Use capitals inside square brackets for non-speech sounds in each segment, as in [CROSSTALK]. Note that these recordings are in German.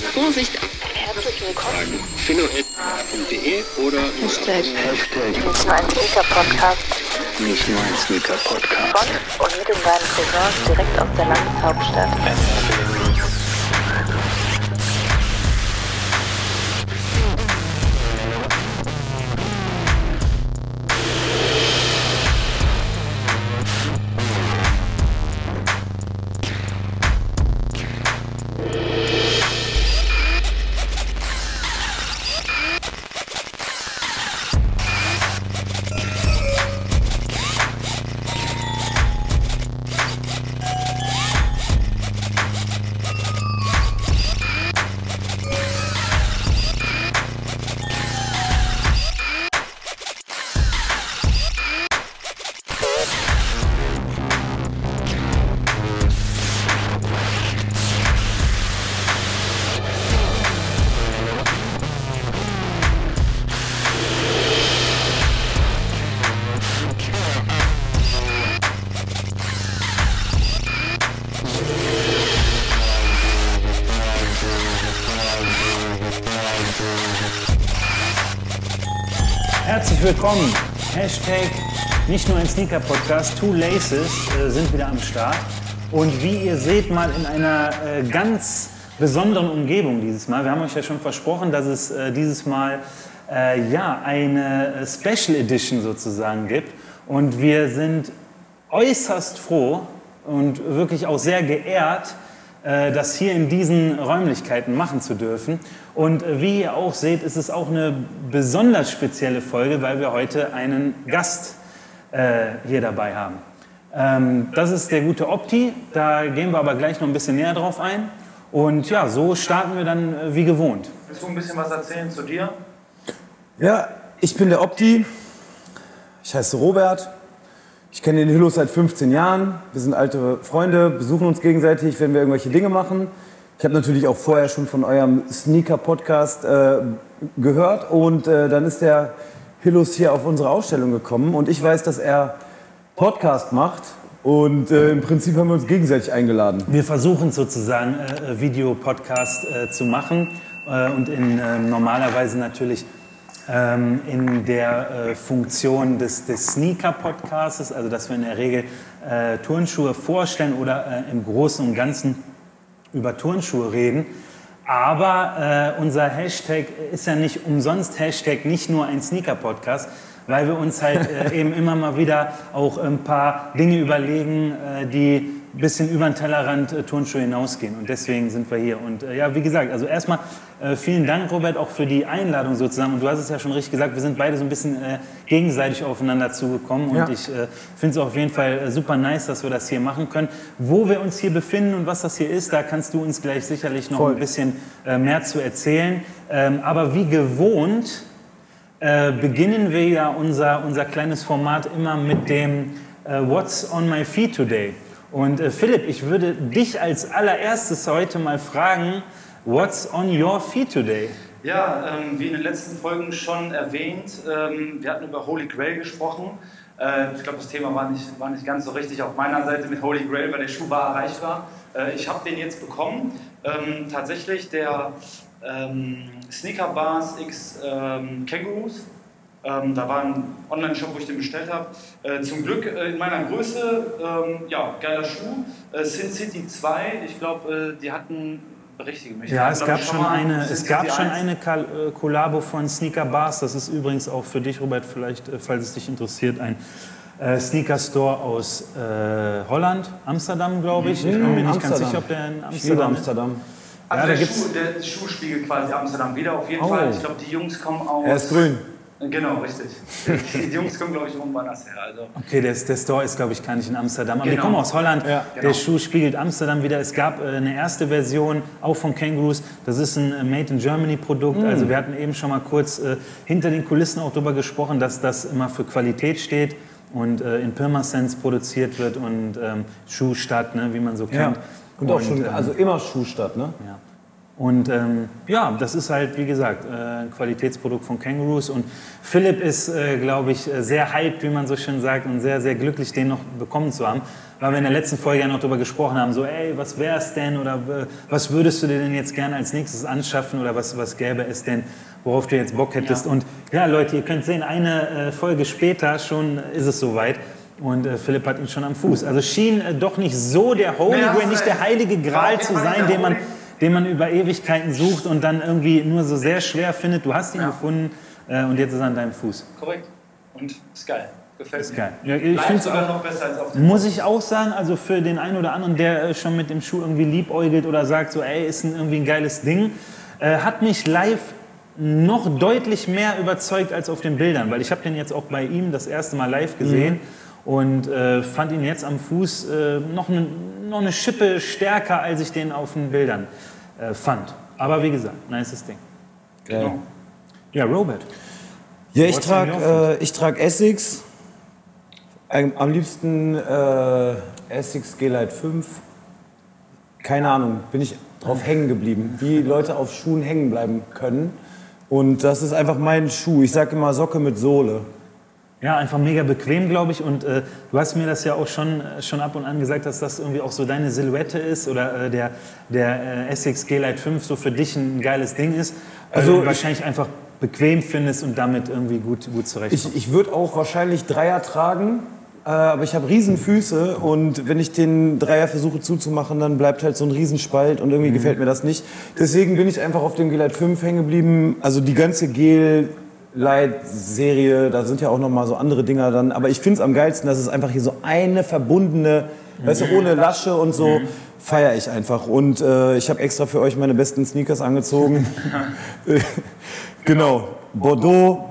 Vorsicht! Herzlich willkommen. philo.de oder Hashtag. Nicht nur ein Sneaker-Podcast nicht nur ein Sneaker-Podcast. von und mit den beiden Cousins direkt aus der Landeshauptstadt. Willkommen. Hashtag nicht nur ein Sneaker-Podcast, Two Laces äh, sind wieder am Start. Und wie ihr seht, mal in einer äh, ganz besonderen Umgebung dieses Mal. Wir haben euch ja schon versprochen, dass es äh, dieses Mal äh, ja, eine äh, Special Edition sozusagen gibt. Und wir sind äußerst froh und wirklich auch sehr geehrt, das hier in diesen Räumlichkeiten machen zu dürfen. Und äh, wie ihr auch seht, ist es auch eine besonders spezielle Folge, weil wir heute einen Gast äh, hier dabei haben. Ähm, das ist der gute Opti, da gehen wir aber gleich noch ein bisschen näher drauf ein. Und ja, so starten wir dann äh, wie gewohnt. Willst du ein bisschen was erzählen zu dir? Ja, ich bin der Opti. Ich heiße Robert. Ich kenne den Hillo seit 15 Jahren. Wir sind alte Freunde, besuchen uns gegenseitig, wenn wir irgendwelche Dinge machen. Ich habe natürlich auch vorher schon von eurem Sneaker-Podcast äh, gehört. Und äh, dann ist der Hillus hier auf unsere Ausstellung gekommen. Und ich weiß, dass er Podcast macht. Und äh, im Prinzip haben wir uns gegenseitig eingeladen. Wir versuchen sozusagen äh, Videopodcast äh, zu machen äh, und in äh, normalerweise natürlich ähm, in der äh, Funktion des, des Sneaker-Podcasts, also dass wir in der Regel äh, Turnschuhe vorstellen oder äh, im Großen und Ganzen über Turnschuhe reden. Aber äh, unser Hashtag ist ja nicht umsonst Hashtag nicht nur ein Sneaker-Podcast, weil wir uns halt äh, [LAUGHS] eben immer mal wieder auch ein paar Dinge überlegen, äh, die bisschen über den Tellerrand äh, Turnschuhe hinausgehen. Und deswegen sind wir hier. Und äh, ja, wie gesagt, also erstmal äh, vielen Dank, Robert, auch für die Einladung sozusagen. Und du hast es ja schon richtig gesagt, wir sind beide so ein bisschen äh, gegenseitig aufeinander zugekommen. Und Ja. ich äh, finde es auf jeden Fall äh, super nice, dass wir das hier machen können. Wo wir uns hier befinden und was das hier ist, da kannst du uns gleich sicherlich noch Voll. ein bisschen mehr zu erzählen. Ähm, aber wie gewohnt beginnen wir ja unser, unser kleines Format immer mit dem What's on my feed today? Und äh, Philipp, ich würde dich als allererstes heute mal fragen, What's on your feed today? Ja, ähm, wie in den letzten Folgen schon erwähnt, ähm, wir hatten über Holy Grail gesprochen. Äh, ich glaube, das Thema war nicht, war nicht ganz so richtig auf meiner Seite mit Holy Grail, weil der Schuh war erreichbar. Äh, ich habe den jetzt bekommen. Ähm, tatsächlich der ähm, Sneaker Bars X ähm, Kangaroos. Ähm, da war ein Online-Shop, wo ich den bestellt habe. Äh, zum Glück äh, in meiner Größe, ähm, ja, geiler Schuh. Äh, Sin City 2, ich glaube, äh, die hatten, berichtige mich. Ja, es gab ich, schon eine, es gab schon 1. eine äh, Kollabo von Sneaker Bars. Das ist übrigens auch für dich, Robert, vielleicht, äh, falls es dich interessiert, ein äh, Sneaker Store aus äh, Holland, Amsterdam, glaube ich. Ich bin mir nicht ganz Amsterdam. sicher, ob der in Ich liebe Amsterdam ist. Amsterdam. Also Ja, da der, gibt's- Schuh, der Schuh spiegelt quasi Amsterdam wieder, auf jeden Oh. Fall. Ich glaube, die Jungs kommen aus... Er ist grün. Genau, richtig. Die Jungs kommen, glaube ich, oben woanders her. Also, Okay, der, der Store ist, glaube ich, gar nicht in Amsterdam. Aber die Genau. kommen aus Holland. Ja. Der Genau. Schuh spiegelt Amsterdam wieder. Es gab äh, eine erste Version, auch von Kangaroos. Das ist ein äh, Made in Germany Produkt. Also wir hatten eben schon mal kurz äh, hinter den Kulissen auch darüber gesprochen, dass das immer für Qualität steht und äh, in Pirmasens produziert wird und ähm, Schuhstadt, ne, wie man so Ja. kennt. Und auch schon, ähm, also immer Schuhstadt, ne? ja. Und ähm, ja, das ist halt, wie gesagt, äh, ein Qualitätsprodukt von Kangaroos. Und Philipp ist, äh, glaube ich, äh, sehr hyped, wie man so schön sagt, und sehr, sehr glücklich, den noch bekommen zu haben. Weil wir in der letzten Folge ja noch darüber gesprochen haben, so, ey, was wäre es denn oder äh, was würdest du dir denn jetzt gerne als nächstes anschaffen oder was, was gäbe es denn, worauf du jetzt Bock hättest. Ja. Und ja, Leute, ihr könnt sehen, eine äh, Folge später schon ist es soweit. Und äh, Philipp hat ihn schon am Fuß. Also schien äh, doch nicht so der Holy Grail, nicht der heilige Gral zu sein, den man den man über Ewigkeiten sucht und dann irgendwie nur so sehr schwer findet. Du hast ihn ja. gefunden äh, und jetzt ist er an deinem Fuß. Korrekt. Und ist geil. Gefällt ist geil. Ja, ich finde sogar noch besser als auf dem Muss ich auch sagen, also für den einen oder anderen, der äh, schon mit dem Schuh irgendwie liebäugelt oder sagt so, ey, ist ein, irgendwie ein geiles Ding, äh, hat mich live noch deutlich mehr überzeugt als auf den Bildern, weil ich habe den jetzt auch bei ihm das erste Mal live gesehen. Mhm und äh, fand ihn jetzt am Fuß äh, noch, eine, noch eine Schippe stärker, als ich den auf den Bildern äh, fand. Aber wie gesagt, nices Ding. Genau. Ja, Robert. Ja, ich trage äh, trag Essex. Am liebsten äh, Essex G-Lite 5. Keine Ahnung, bin ich drauf hängen geblieben, wie Leute auf Schuhen hängen bleiben können. Und das ist einfach mein Schuh. Ich sage immer Socke mit Sohle. Ja, einfach mega bequem, glaube ich. Und äh, du hast mir das ja auch schon, äh, schon ab und an gesagt, dass das irgendwie auch so deine Silhouette ist oder äh, der, der äh, Essex G-Lite 5 so für dich ein geiles Ding ist. Also wahrscheinlich einfach bequem findest und damit irgendwie gut, gut zurechtkommst. Ich, ich würde auch wahrscheinlich Dreier tragen, äh, aber ich habe Riesenfüße und wenn ich den Dreier versuche zuzumachen, dann bleibt halt so ein Riesenspalt und irgendwie mhm. gefällt mir das nicht. Deswegen bin ich einfach auf dem G-Lite 5 hängen geblieben. Also die ganze Gel Light-Serie, da sind ja auch noch mal so andere Dinger dann. Aber ich finde es am geilsten, dass es einfach hier so eine verbundene, mhm. weißt du, ohne Lasche und so, mhm. feiere ich einfach. Und äh, ich habe extra für euch meine besten Sneakers angezogen. [LAUGHS] [LAUGHS] genau, Bordeaux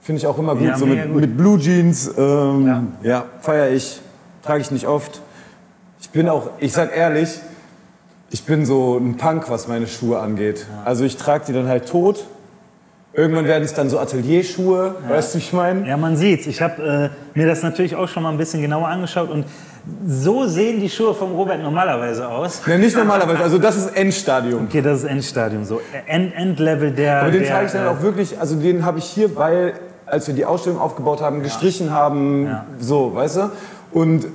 finde ich auch immer gut, ja, so mit, gut. mit, Blue Jeans. Ähm, ja, ja feiere ich, trage ich nicht oft. Ich bin auch, ich sag ehrlich, ich bin so ein Punk, was meine Schuhe angeht. Also ich trage die dann halt tot Irgendwann werden es dann so Atelierschuhe, ja. weißt du, ich meine? Ja, man sieht's. Ich habe äh, mir das natürlich auch schon mal ein bisschen genauer angeschaut und so sehen die Schuhe vom Robert normalerweise aus. Ja, nicht normalerweise, also das ist Endstadium. Okay, das ist Endstadium, so End Endlevel der. Aber den zeige ich dann auch wirklich, also den habe ich hier, weil als wir die Ausstellung aufgebaut haben, gestrichen ja. haben, ja. so, weißt du? Und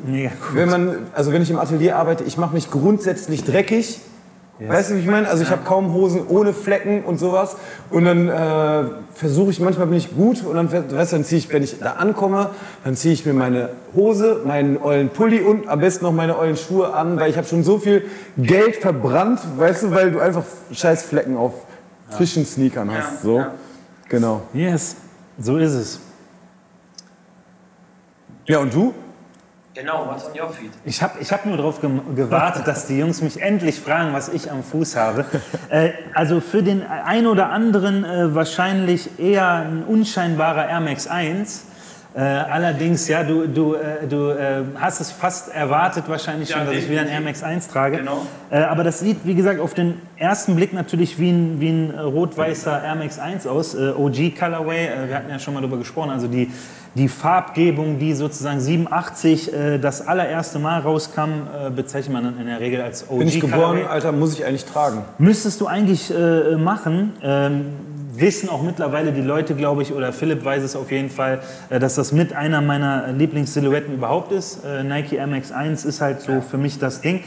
wenn man, also wenn ich im Atelier arbeite, ich mache mich grundsätzlich dreckig Yes. Weißt du, wie ich meine? Also ich habe kaum Hosen ohne Flecken und sowas. Und dann äh, versuche ich, manchmal bin ich gut und dann, weißt, dann ziehe ich, wenn ich da ankomme, dann ziehe ich mir meine Hose, meinen ollen Pulli und am besten noch meine ollen Schuhe an, weil ich habe schon so viel Geld verbrannt, weißt du, weil du einfach scheiß Flecken auf frischen Sneakern hast. So, genau. Yes, so ist es. Ja, und du? Genau, was on your feet? Ich habe ich hab nur darauf gewartet, dass die Jungs mich endlich fragen, was ich am Fuß habe. Äh, also für den einen oder anderen äh, wahrscheinlich eher ein unscheinbarer Air Max 1. Äh, allerdings, ja, du, du, äh, du äh, hast es fast erwartet wahrscheinlich ja, schon, dass ich wieder ein Air Max 1 trage. Genau. Äh, aber das sieht, wie gesagt, auf den ersten Blick natürlich wie ein, wie ein rot-weißer Air Max 1 aus. OG Colorway, wir hatten ja schon mal darüber gesprochen, also die die Farbgebung, die sozusagen 87 äh, das allererste Mal rauskam, äh, bezeichnet man in der Regel als OG. Bin ich geboren. Alter, muss ich eigentlich tragen. Müsstest du eigentlich äh, machen. Ähm, wissen auch mittlerweile die Leute, glaube ich, oder Philipp weiß es auf jeden Fall, äh, dass das mit einer meiner Lieblingssilhouetten überhaupt ist. Äh, Nike Air Max 1 ist halt so für mich das Ding.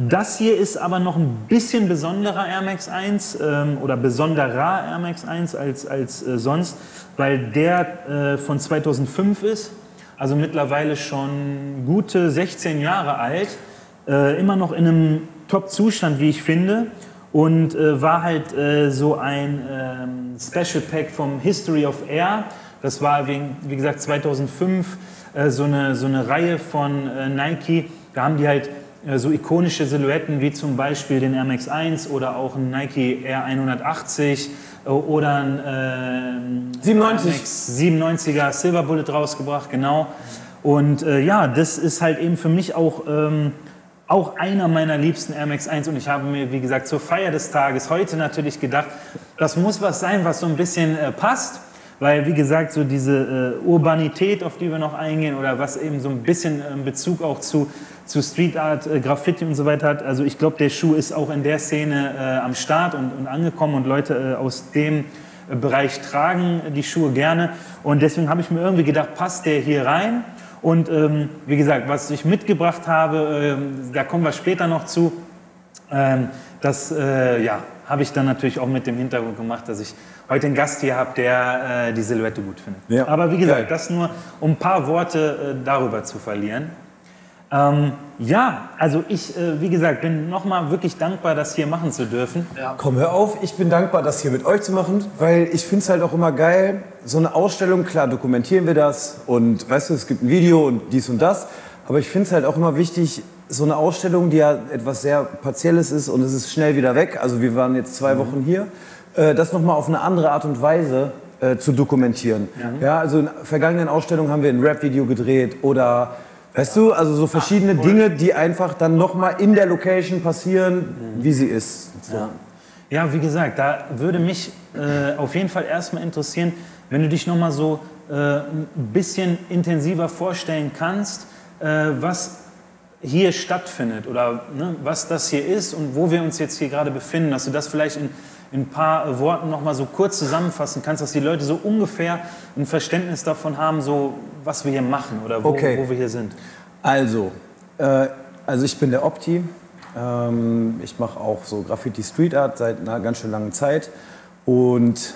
Das hier ist aber noch ein bisschen besonderer Air Max 1 ähm, oder besonderer Air Max 1 als, als äh, sonst, weil der äh, von 2005 ist, also mittlerweile schon gute 16 Jahre alt, äh, immer noch in einem Top-Zustand, wie ich finde, und äh, war halt äh, so ein ähm, Special Pack vom History of Air. Das war, wie, wie gesagt, 2005 äh, so, eine, so eine Reihe von Nike. Da haben die halt so ikonische Silhouetten wie zum Beispiel den Air Max 1 oder auch ein Nike Air 180 äh, oder ein äh, 97. 97er Silver Bullet rausgebracht, genau. Und äh, ja, das ist halt eben für mich auch, ähm, auch einer meiner liebsten Air Max 1 und ich habe mir, wie gesagt, zur Feier des Tages heute natürlich gedacht, das muss was sein, was so ein bisschen äh, passt weil wie gesagt, so diese äh, Urbanität, auf die wir noch eingehen oder was eben so ein bisschen äh, Bezug auch zu, zu Street Art, äh, Graffiti und so weiter hat. Also ich glaube, der Schuh ist auch in der Szene äh, am Start und, und angekommen und Leute äh, aus dem äh, Bereich tragen die Schuhe gerne und deswegen habe ich mir irgendwie gedacht, passt der hier rein? Und ähm, wie gesagt, was ich mitgebracht habe, ähm, da kommen wir später noch zu. Ähm, das ja, habe ich dann natürlich auch mit dem Hintergrund gemacht, dass ich heute einen Gast hier habe, der äh, die Silhouette gut findet. Ja. Aber wie gesagt, Geil. das nur, um ein paar Worte äh, darüber zu verlieren. Ähm, ja, also ich, äh, wie gesagt, bin nochmal wirklich dankbar, das hier machen zu dürfen. Komm, hör auf, ich bin dankbar, das hier mit euch zu machen, weil ich finde es halt auch immer geil, so eine Ausstellung, klar dokumentieren wir das und weißt du, es gibt ein Video und dies und das, aber ich finde es halt auch immer wichtig, so eine Ausstellung, die ja etwas sehr Partielles ist und es ist schnell wieder weg, also wir waren jetzt zwei Wochen hier, äh, das nochmal auf eine andere Art und Weise äh, zu dokumentieren. Ja. also in vergangenen Ausstellungen haben wir ein Rap-Video gedreht oder Weißt du, also so verschiedene Dinge, die einfach dann nochmal in der Location passieren, wie sie ist. So. Ja. ja, wie gesagt, da würde mich äh, auf jeden Fall erstmal interessieren, wenn du dich noch mal so äh, ein bisschen intensiver vorstellen kannst, äh, was hier stattfindet oder ne, was das hier ist und wo wir uns jetzt hier gerade befinden, dass du das vielleicht in, in ein paar Worten noch mal so kurz zusammenfassen kannst, dass die Leute so ungefähr ein Verständnis davon haben, so was wir hier machen oder wo, Okay. wo wir hier sind. Also, äh, also ich bin der Opti. Ähm, ich mache auch so Graffiti Street Art seit einer ganz schön langen Zeit. Und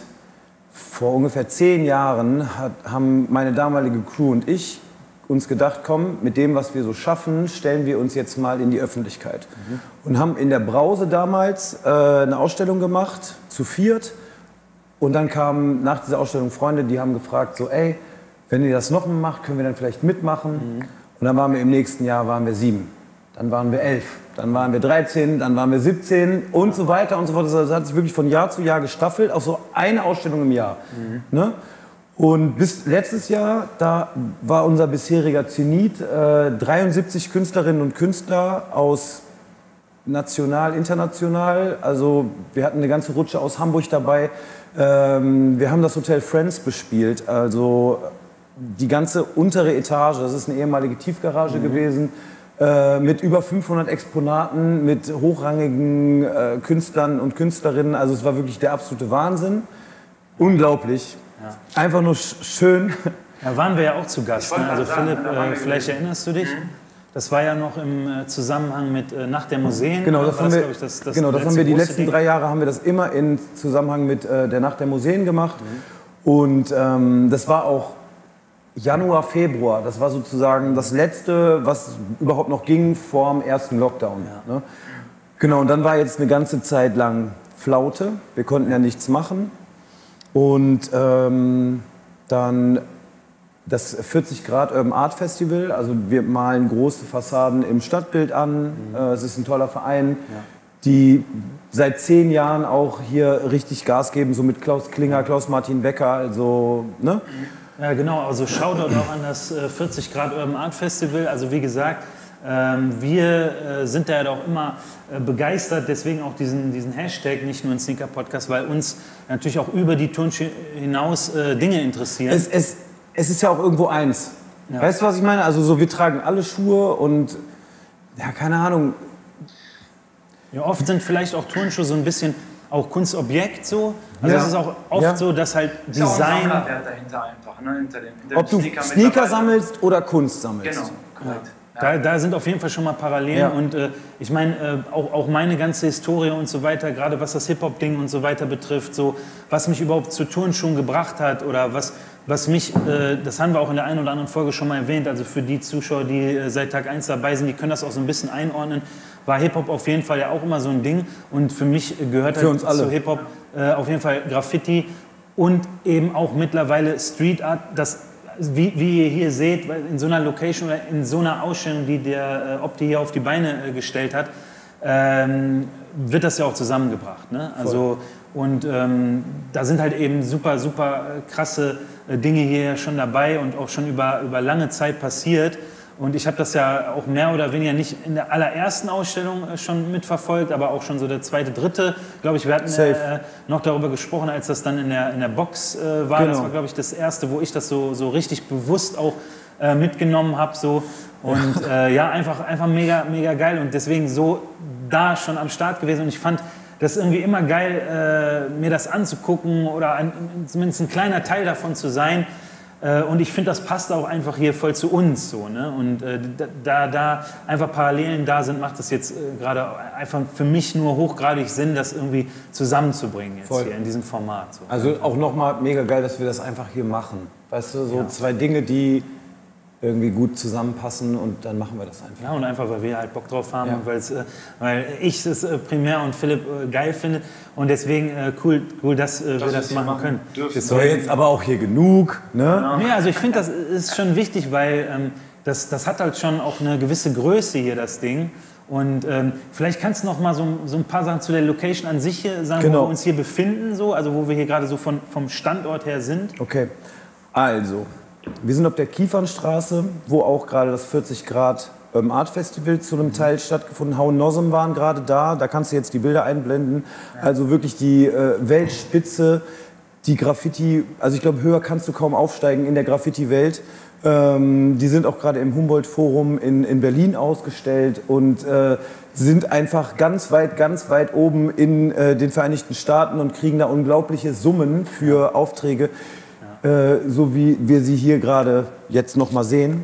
vor ungefähr zehn Jahren hat, haben meine damalige Crew und ich uns gedacht, komm, mit dem, was wir so schaffen, stellen wir uns jetzt mal in die Öffentlichkeit. Und haben in der Brause damals äh, eine Ausstellung gemacht, zu viert. Und dann kamen nach dieser Ausstellung Freunde, die haben gefragt, so, ey, wenn ihr das noch mal macht, können wir dann vielleicht mitmachen. Und dann waren wir im nächsten Jahr waren wir sieben, dann waren wir elf, dann waren wir 13, dann waren wir 17 und so weiter und so fort. Das hat sich wirklich von Jahr zu Jahr gestaffelt, auf so eine Ausstellung im Jahr. Ne? Und bis letztes Jahr, da war unser bisheriger Zenit, äh, 73 Künstlerinnen und Künstler aus national, international. Also wir hatten eine ganze Rutsche aus Hamburg dabei. Ähm, wir haben das Hotel Friends bespielt. Also die ganze untere Etage, das ist eine ehemalige Tiefgarage gewesen, äh, mit über 500 Exponaten, mit hochrangigen äh, Künstlern und Künstlerinnen. Also es war wirklich der absolute Wahnsinn. Unglaublich. Einfach nur sch schön. Da waren wir ja auch zu Gast. Ne? Also Philipp, äh, vielleicht erinnerst du dich? Das war ja noch im äh, Zusammenhang mit äh, Nacht der Museen. Genau, das haben wir, ich, das, das genau, das haben wir die letzten Ding? drei Jahre haben wir das immer in Zusammenhang mit äh, der Nacht der Museen gemacht. Und ähm, das war auch Januar, Februar. Das war sozusagen das letzte, was überhaupt noch ging vor dem ersten Lockdown. Ne? Genau, und dann war jetzt eine ganze Zeit lang Flaute. Wir konnten ja nichts machen. Und ähm, dann das 40 Grad Urban Art Festival. Also wir malen große Fassaden im Stadtbild an. Äh, es ist ein toller Verein, die seit zehn Jahren auch hier richtig Gas geben, so mit Klaus Klinger, Klaus Martin Becker. Also ne? Ja, genau. Also Shoutout auch an das äh, 40 Grad Urban Art Festival. Also wie gesagt, wir äh, sind da ja auch immer äh, begeistert, deswegen auch diesen, diesen Hashtag, nicht nur ein Sneaker-Podcast, weil uns natürlich auch über die Turnschuhe hinaus äh, Dinge interessieren. es, es, es ist ja auch irgendwo eins. Weißt du, was ich meine? Also so, wir tragen alle Schuhe und ja, keine Ahnung. Ja, oft sind vielleicht auch Turnschuhe so ein bisschen auch Kunstobjekt so. Also Ja. es ist auch oft Ja. so, dass halt Ist ja auch ein Design... Dahinter einfach, ne? Hinter dem, hinter Ob dem du Sneaker Sneaker mittlerweile. sammelst oder Kunst sammelst. Genau, korrekt. Da, da sind auf jeden Fall schon mal Parallelen Ja. und äh, ich meine äh, auch, auch meine ganze Historie und so weiter, gerade was das Hip-Hop-Ding und so weiter betrifft, so was mich überhaupt zu Turnschuhen gebracht hat oder was, was mich, äh, das haben wir auch in der einen oder anderen Folge schon mal erwähnt, also für die Zuschauer, die äh, seit Tag 1 dabei sind, die können das auch so ein bisschen einordnen, war Hip-Hop auf jeden Fall ja auch immer so ein Ding und für mich gehört Für halt uns alle. zu Hip-Hop äh, auf jeden Fall Graffiti und eben auch mittlerweile Street Art, das wie, wie ihr hier seht, in so einer Location oder in so einer Ausstellung, die der äh, Opti hier auf die Beine äh, gestellt hat, ähm, wird das ja auch zusammengebracht. Ne? Also, und ähm, da sind halt eben super, super äh, krasse äh, Dinge hier schon dabei und auch schon über, über lange Zeit passiert. Und ich habe das ja auch mehr oder weniger nicht in der allerersten Ausstellung äh, schon mitverfolgt, aber auch schon so der zweite, dritte. Glaube ich, wir hatten äh, noch darüber gesprochen, als das dann in der, in der Box äh, war. Das Genau. war, glaube ich, das erste, wo ich das so, so richtig bewusst auch äh, mitgenommen habe. So. Und äh, ja, einfach, einfach mega, mega geil. Und deswegen so da schon am Start gewesen. Und ich fand das irgendwie immer geil, äh, mir das anzugucken oder ein, zumindest ein kleiner Teil davon zu sein. Äh, Und ich finde, das passt auch einfach hier voll zu uns. So, ne? Und äh, da, da einfach Parallelen da sind, macht es jetzt äh, gerade einfach für mich nur hochgradig Sinn, das irgendwie zusammenzubringen jetzt Voll. hier in diesem Format. So. Also auch nochmal mega geil, dass wir das einfach hier machen. Weißt du, so Ja. zwei Dinge, die irgendwie gut zusammenpassen und dann machen wir das einfach. Ja, und einfach, weil wir halt Bock drauf haben Ja. und weil's, äh, weil ich es äh, primär und Philipp äh, geil finde. Und deswegen äh, cool, cool, dass, äh, wir wir das machen machen können. dürfen. Das So, jetzt aber auch hier genug, ne? Nee, also ich finde, das ist schon wichtig, weil ähm, das, das hat halt schon auch eine gewisse Größe hier, das Ding. Und ähm, vielleicht kannst du noch mal so, so ein paar Sachen zu der Location an sich hier sagen, Genau. wo wir uns hier befinden, so, also wo wir hier gerade so von, vom Standort her sind. Okay, also, wir sind auf der Kiefernstraße, wo auch gerade das 40 Grad Urban Art Festival zu einem Teil stattgefunden. Hau Nossem waren gerade da, da kannst du jetzt die Bilder einblenden. Also wirklich die äh, Weltspitze, die Graffiti, also ich glaube, höher kannst du kaum aufsteigen in der Graffiti-Welt. Ähm, die sind auch gerade im Humboldt-Forum in, in Berlin ausgestellt und äh, sind einfach ganz weit, ganz weit oben in äh, den Vereinigten Staaten und kriegen da unglaubliche Summen für Aufträge, äh, so wie wir sie hier gerade jetzt noch mal sehen.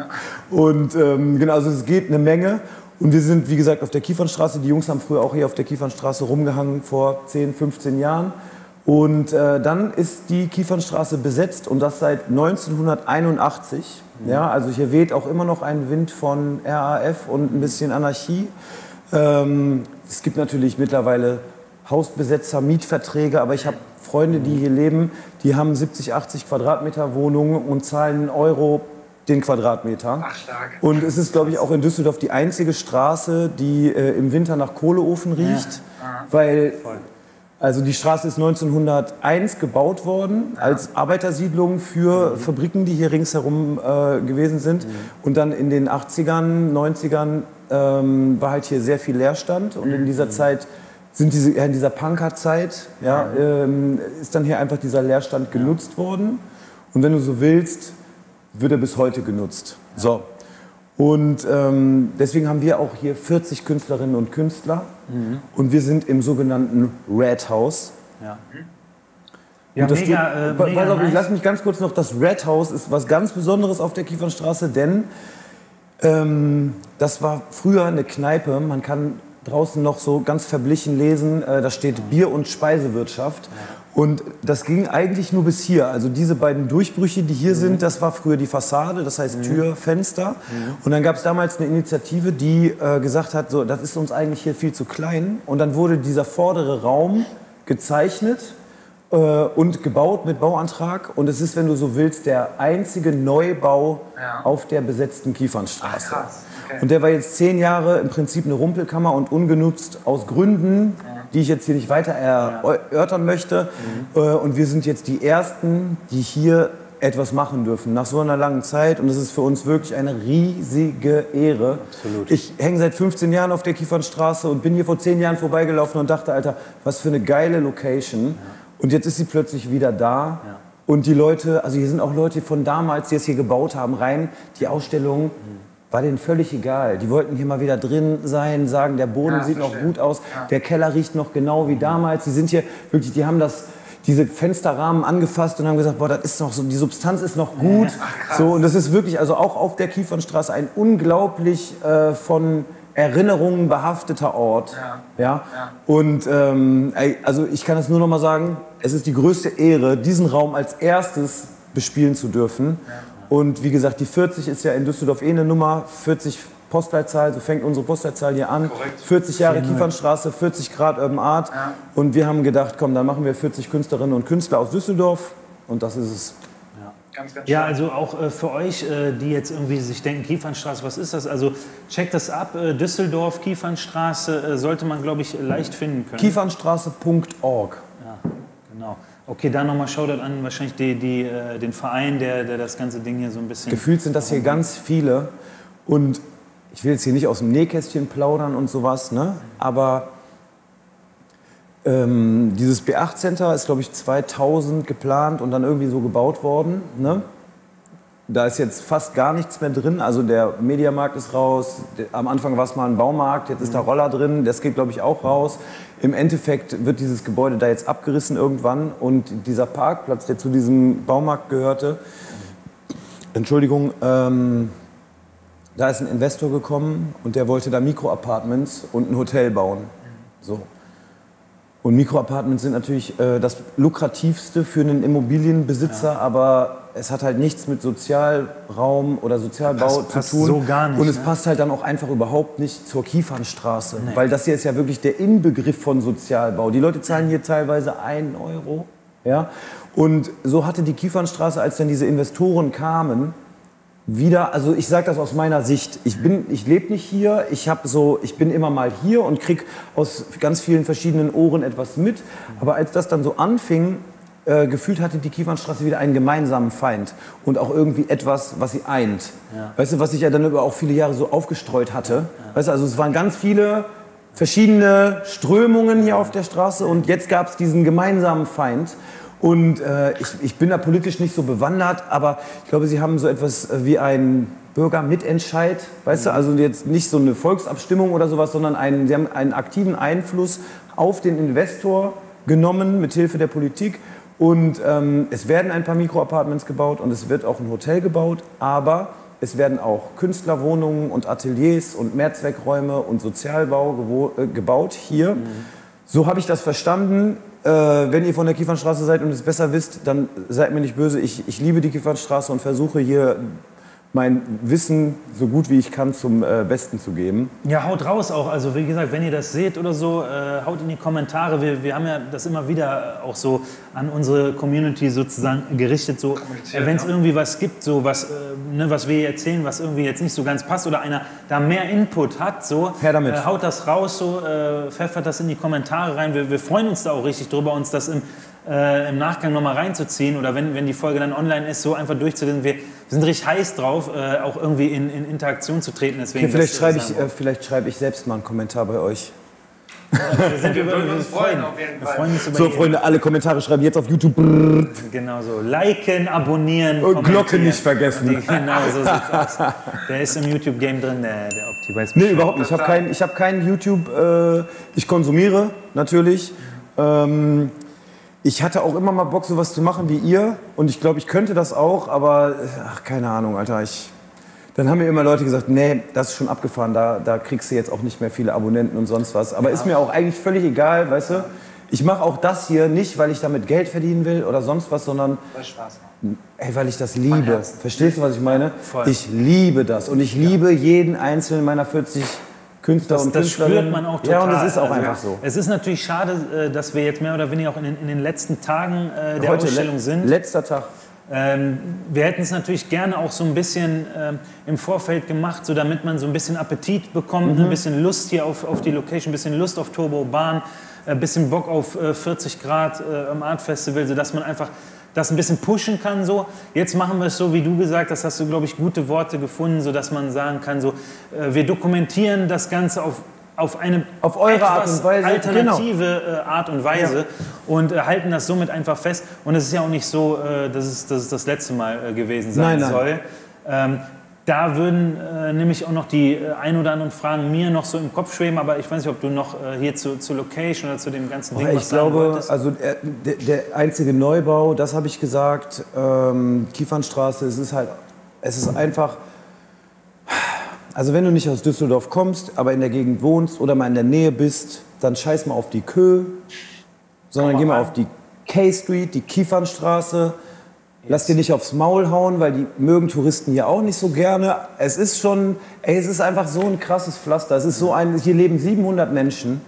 [LAUGHS] Und ähm, genau, also es geht eine Menge. Und wir sind, wie gesagt, auf der Kiefernstraße. Die Jungs haben früher auch hier auf der Kiefernstraße rumgehangen, vor 10, 15 Jahren. Und äh, dann ist die Kiefernstraße besetzt und das seit 1981. Ja, also hier weht auch immer noch ein Wind von RAF und ein bisschen Anarchie. Ähm, es gibt natürlich mittlerweile Hausbesetzer, Mietverträge, aber ich habe Freunde, die hier leben, die haben 70, 80 Quadratmeter Wohnungen und zahlen einen Euro den Quadratmeter. Ach, stark. Und es ist, glaube ich, auch in Düsseldorf die einzige Straße, die äh, im Winter nach Kohleofen riecht, weil also die Straße ist 1901 gebaut worden als Arbeitersiedlung für Fabriken, die hier ringsherum äh, gewesen sind. Und dann in den 80ern, 90ern ähm, war halt hier sehr viel Leerstand. Und in dieser Zeit sind diese, in dieser Punkerzeit ja, ähm, ist dann hier einfach dieser Leerstand genutzt worden. Und wenn du so willst, wird er bis heute genutzt. So. Und ähm, deswegen haben wir auch hier 40 Künstlerinnen und Künstler. Und wir sind im sogenannten Red House. Ja, ja Und das mega, geht- äh, mega auf, ich nice. lass mich ganz kurz noch. Das Red House ist was ganz Besonderes auf der Kiefernstraße, denn ähm, das war früher eine Kneipe. Man kann draußen noch so ganz verblichen lesen, äh, da steht Bier- und Speisewirtschaft. Und das ging eigentlich nur bis hier. Also diese beiden Durchbrüche, die hier sind, das war früher die Fassade, das heißt Tür, Fenster. Und dann gab es damals eine Initiative, die äh, gesagt hat, so, das ist uns eigentlich hier viel zu klein. Und dann wurde dieser vordere Raum gezeichnet äh, und gebaut mit Bauantrag. Und es ist, wenn du so willst, der einzige Neubau Ja. auf der besetzten Kiefernstraße. Ach, krass. Und der war jetzt zehn Jahre im Prinzip eine Rumpelkammer und ungenutzt aus Gründen, die ich jetzt hier nicht weiter erörtern möchte. Mhm. Äh, Und wir sind jetzt die Ersten, die hier etwas machen dürfen, nach so einer langen Zeit. Und es ist für uns wirklich eine riesige Ehre. Absolut. Ich hänge seit 15 Jahren auf der Kiefernstraße und bin hier vor 10 Jahren vorbeigelaufen und dachte, Alter, was für eine geile Location. Und jetzt ist sie plötzlich wieder da. Und die Leute, also hier sind auch Leute von damals, die es hier gebaut haben, rein. Die Ausstellung war denen völlig egal. Die wollten hier mal wieder drin sein, sagen, der Boden Ja, sieht noch gut aus, der Keller riecht noch genau wie damals. Die sind hier wirklich, die haben das diese Fensterrahmen angefasst und haben gesagt, boah, das ist noch so, die Substanz ist noch gut. so und das ist wirklich, also auch auf der Kiefernstraße ein unglaublich äh, von Erinnerungen behafteter Ort. Ja. Und ähm, also ich kann es nur noch mal sagen, es ist die größte Ehre, diesen Raum als erstes bespielen zu dürfen. Und wie gesagt, die 40 ist ja in Düsseldorf eh eine Nummer, 40 Postleitzahl, so fängt unsere Postleitzahl hier an. Korrekt. 40 Jahre Kiefernstraße, 40 Grad Urban Art. Und wir haben gedacht, komm, dann machen wir 40 Künstlerinnen und Künstler aus Düsseldorf. Und das ist es. Ganz, ganz Ja, also auch äh, für euch, äh, die jetzt irgendwie sich denken, Kiefernstraße, was ist das? Also checkt das ab, äh, Düsseldorf, Kiefernstraße, äh, sollte man, glaube ich, leicht finden können. Kiefernstraße.org. Okay, da nochmal Shoutout an wahrscheinlich die, die, äh, den Verein, der, der das ganze Ding hier so ein bisschen... Gefühlt sind das hier ganz viele. Und ich will jetzt hier nicht aus dem Nähkästchen plaudern und sowas, ne? aber ähm, dieses B8 Center ist, glaube ich, 2000 geplant und dann irgendwie so gebaut worden. Ne? Da ist jetzt fast gar nichts mehr drin. Also der Mediamarkt ist raus. Am Anfang war es mal ein Baumarkt, jetzt ist da Roller drin. Das geht, glaube ich, auch raus. Im Endeffekt wird dieses Gebäude da jetzt abgerissen irgendwann. Und dieser Parkplatz, der zu diesem Baumarkt gehörte, Entschuldigung, ähm, da ist ein Investor gekommen und der wollte da Mikroapartments und ein Hotel bauen. So. Und Mikroapartments sind natürlich äh, das lukrativste für einen Immobilienbesitzer, aber es hat halt nichts mit Sozialraum oder Sozialbau Passt- passt zu tun. so gar nicht, Und es ne? passt halt dann auch einfach überhaupt nicht zur Kiefernstraße, weil das hier ist ja wirklich der Inbegriff von Sozialbau. Die Leute zahlen hier teilweise einen Euro. Ja? Und so hatte die Kiefernstraße, als dann diese Investoren kamen, wieder, also ich sage das aus meiner Sicht. Ich bin, ich lebe nicht hier. Ich habe so, ich bin immer mal hier und krieg aus ganz vielen verschiedenen Ohren etwas mit. Aber als das dann so anfing, äh, gefühlt hatte die Kiefernstraße wieder einen gemeinsamen Feind und auch irgendwie etwas, was sie eint. Weißt du, was sich ja dann über auch viele Jahre so aufgestreut hatte. Weißt du, also es waren ganz viele verschiedene Strömungen hier auf der Straße und jetzt gab es diesen gemeinsamen Feind. Und äh, ich, ich bin da politisch nicht so bewandert, aber ich glaube, Sie haben so etwas äh, wie ein Bürgermitentscheid, weißt du, also jetzt nicht so eine Volksabstimmung oder sowas, sondern einen, Sie haben einen aktiven Einfluss auf den Investor genommen mit Hilfe der Politik. Und ähm, es werden ein paar Mikroapartments gebaut und es wird auch ein Hotel gebaut, aber es werden auch Künstlerwohnungen und Ateliers und Mehrzweckräume und Sozialbau äh, gebaut hier. So habe ich das verstanden. Äh, wenn ihr von der Kiefernstraße seid und es besser wisst, dann seid mir nicht böse. Ich, ich liebe die Kiefernstraße und versuche hier mein Wissen so gut wie ich kann zum äh, Besten zu geben. Ja, haut raus auch. Also wie gesagt, wenn ihr das seht oder so, äh, haut in die Kommentare. Wir, wir haben ja das immer wieder auch so an unsere Community sozusagen gerichtet. So, äh, wenn es irgendwie was gibt, so was, äh, ne, was wir hier erzählen, was irgendwie jetzt nicht so ganz passt oder einer da mehr Input hat, so. Äh, haut das raus, so äh, pfeffert das in die Kommentare rein. Wir, wir freuen uns da auch richtig drüber, uns das im, äh, im Nachgang nochmal reinzuziehen oder wenn, wenn die Folge dann online ist, so einfach durchzulesen. Wir, wir sind richtig heiß drauf, äh, auch irgendwie in, in Interaktion zu treten. Deswegen Okay, vielleicht äh, schreibe ich, äh, vielleicht schreibe ich selbst mal einen Kommentar bei euch. Wir, sind [LAUGHS] Wir über, würden wir uns freuen, freuen, auf jeden wir freuen uns über So. Freunde, alle Kommentare schreiben jetzt auf YouTube. Brrr. Genau so. Liken, abonnieren, Und kommentieren. Glocke nicht vergessen. Die, genau so [LAUGHS] sieht's aus. Der ist im YouTube-Game drin, der, der Opti. Weiß Nee, überhaupt nicht. Ich habe kein, ich hab kein YouTube. Äh, ich konsumiere natürlich. Ähm, ich hatte auch immer mal Bock, sowas zu machen wie ihr. Und ich glaube, ich könnte das auch, aber ach, keine Ahnung, Alter. Ich, dann haben mir immer Leute gesagt, nee, das ist schon abgefahren, da, da kriegst du jetzt auch nicht mehr viele Abonnenten und sonst was. Aber ist mir auch eigentlich völlig egal, weißt du. Ich mache auch das hier nicht, weil ich damit Geld verdienen will oder sonst was, sondern Weil es Spaß macht. Ey, weil ich das liebe. Verstehst du, was ich meine? Voll. Ich liebe das. Und ich liebe jeden einzelnen meiner 40 Künstler Das, und das Künstlerinnen. spürt man auch total. Ja, und es ist auch Also, einfach so. Es ist natürlich schade, äh, dass wir jetzt mehr oder weniger auch in den, in den letzten Tagen äh, der Heute, Ausstellung le- sind. Letzter Tag. Ähm, wir hätten es natürlich gerne auch so ein bisschen ähm, im Vorfeld gemacht, so damit man so ein bisschen Appetit bekommt, Mhm. ein bisschen Lust hier auf, auf die Location, ein bisschen Lust auf Turbo Bahn, ein bisschen Bock auf äh, 40 Grad äh, am Art Festival, sodass man einfach das ein bisschen pushen kann. So. Jetzt machen wir es so, wie du gesagt hast, hast du, glaube ich, gute Worte gefunden, sodass man sagen kann, so, äh, wir dokumentieren das Ganze auf, auf eine Auf eure Art und Weise, alternative äh, Art und Weise und äh, halten das somit einfach fest. Und es ist ja auch nicht so, dass, es, dass es das letzte Mal gewesen sein Nein, nein. soll. Ähm, da würden äh, nämlich auch noch die äh, ein oder anderen Fragen mir noch so im Kopf schweben, aber ich weiß nicht, ob du noch äh, hier zu, zur Location oder zu dem ganzen Ding ich was sagen glaube, wolltest. also der, der, der einzige Neubau, das habe ich gesagt, ähm, Kiefernstraße, es ist halt, es ist einfach, also wenn du nicht aus Düsseldorf kommst, aber in der Gegend wohnst oder mal in der Nähe bist, dann scheiß mal auf die Kö, sondern geh mal auf die K-Street, die Kiefernstraße. Lass dir nicht aufs Maul hauen, weil die mögen Touristen hier auch nicht so gerne. Es ist schon, ey, es ist einfach so ein krasses Pflaster. Es ist so ein, hier leben 700 Menschen.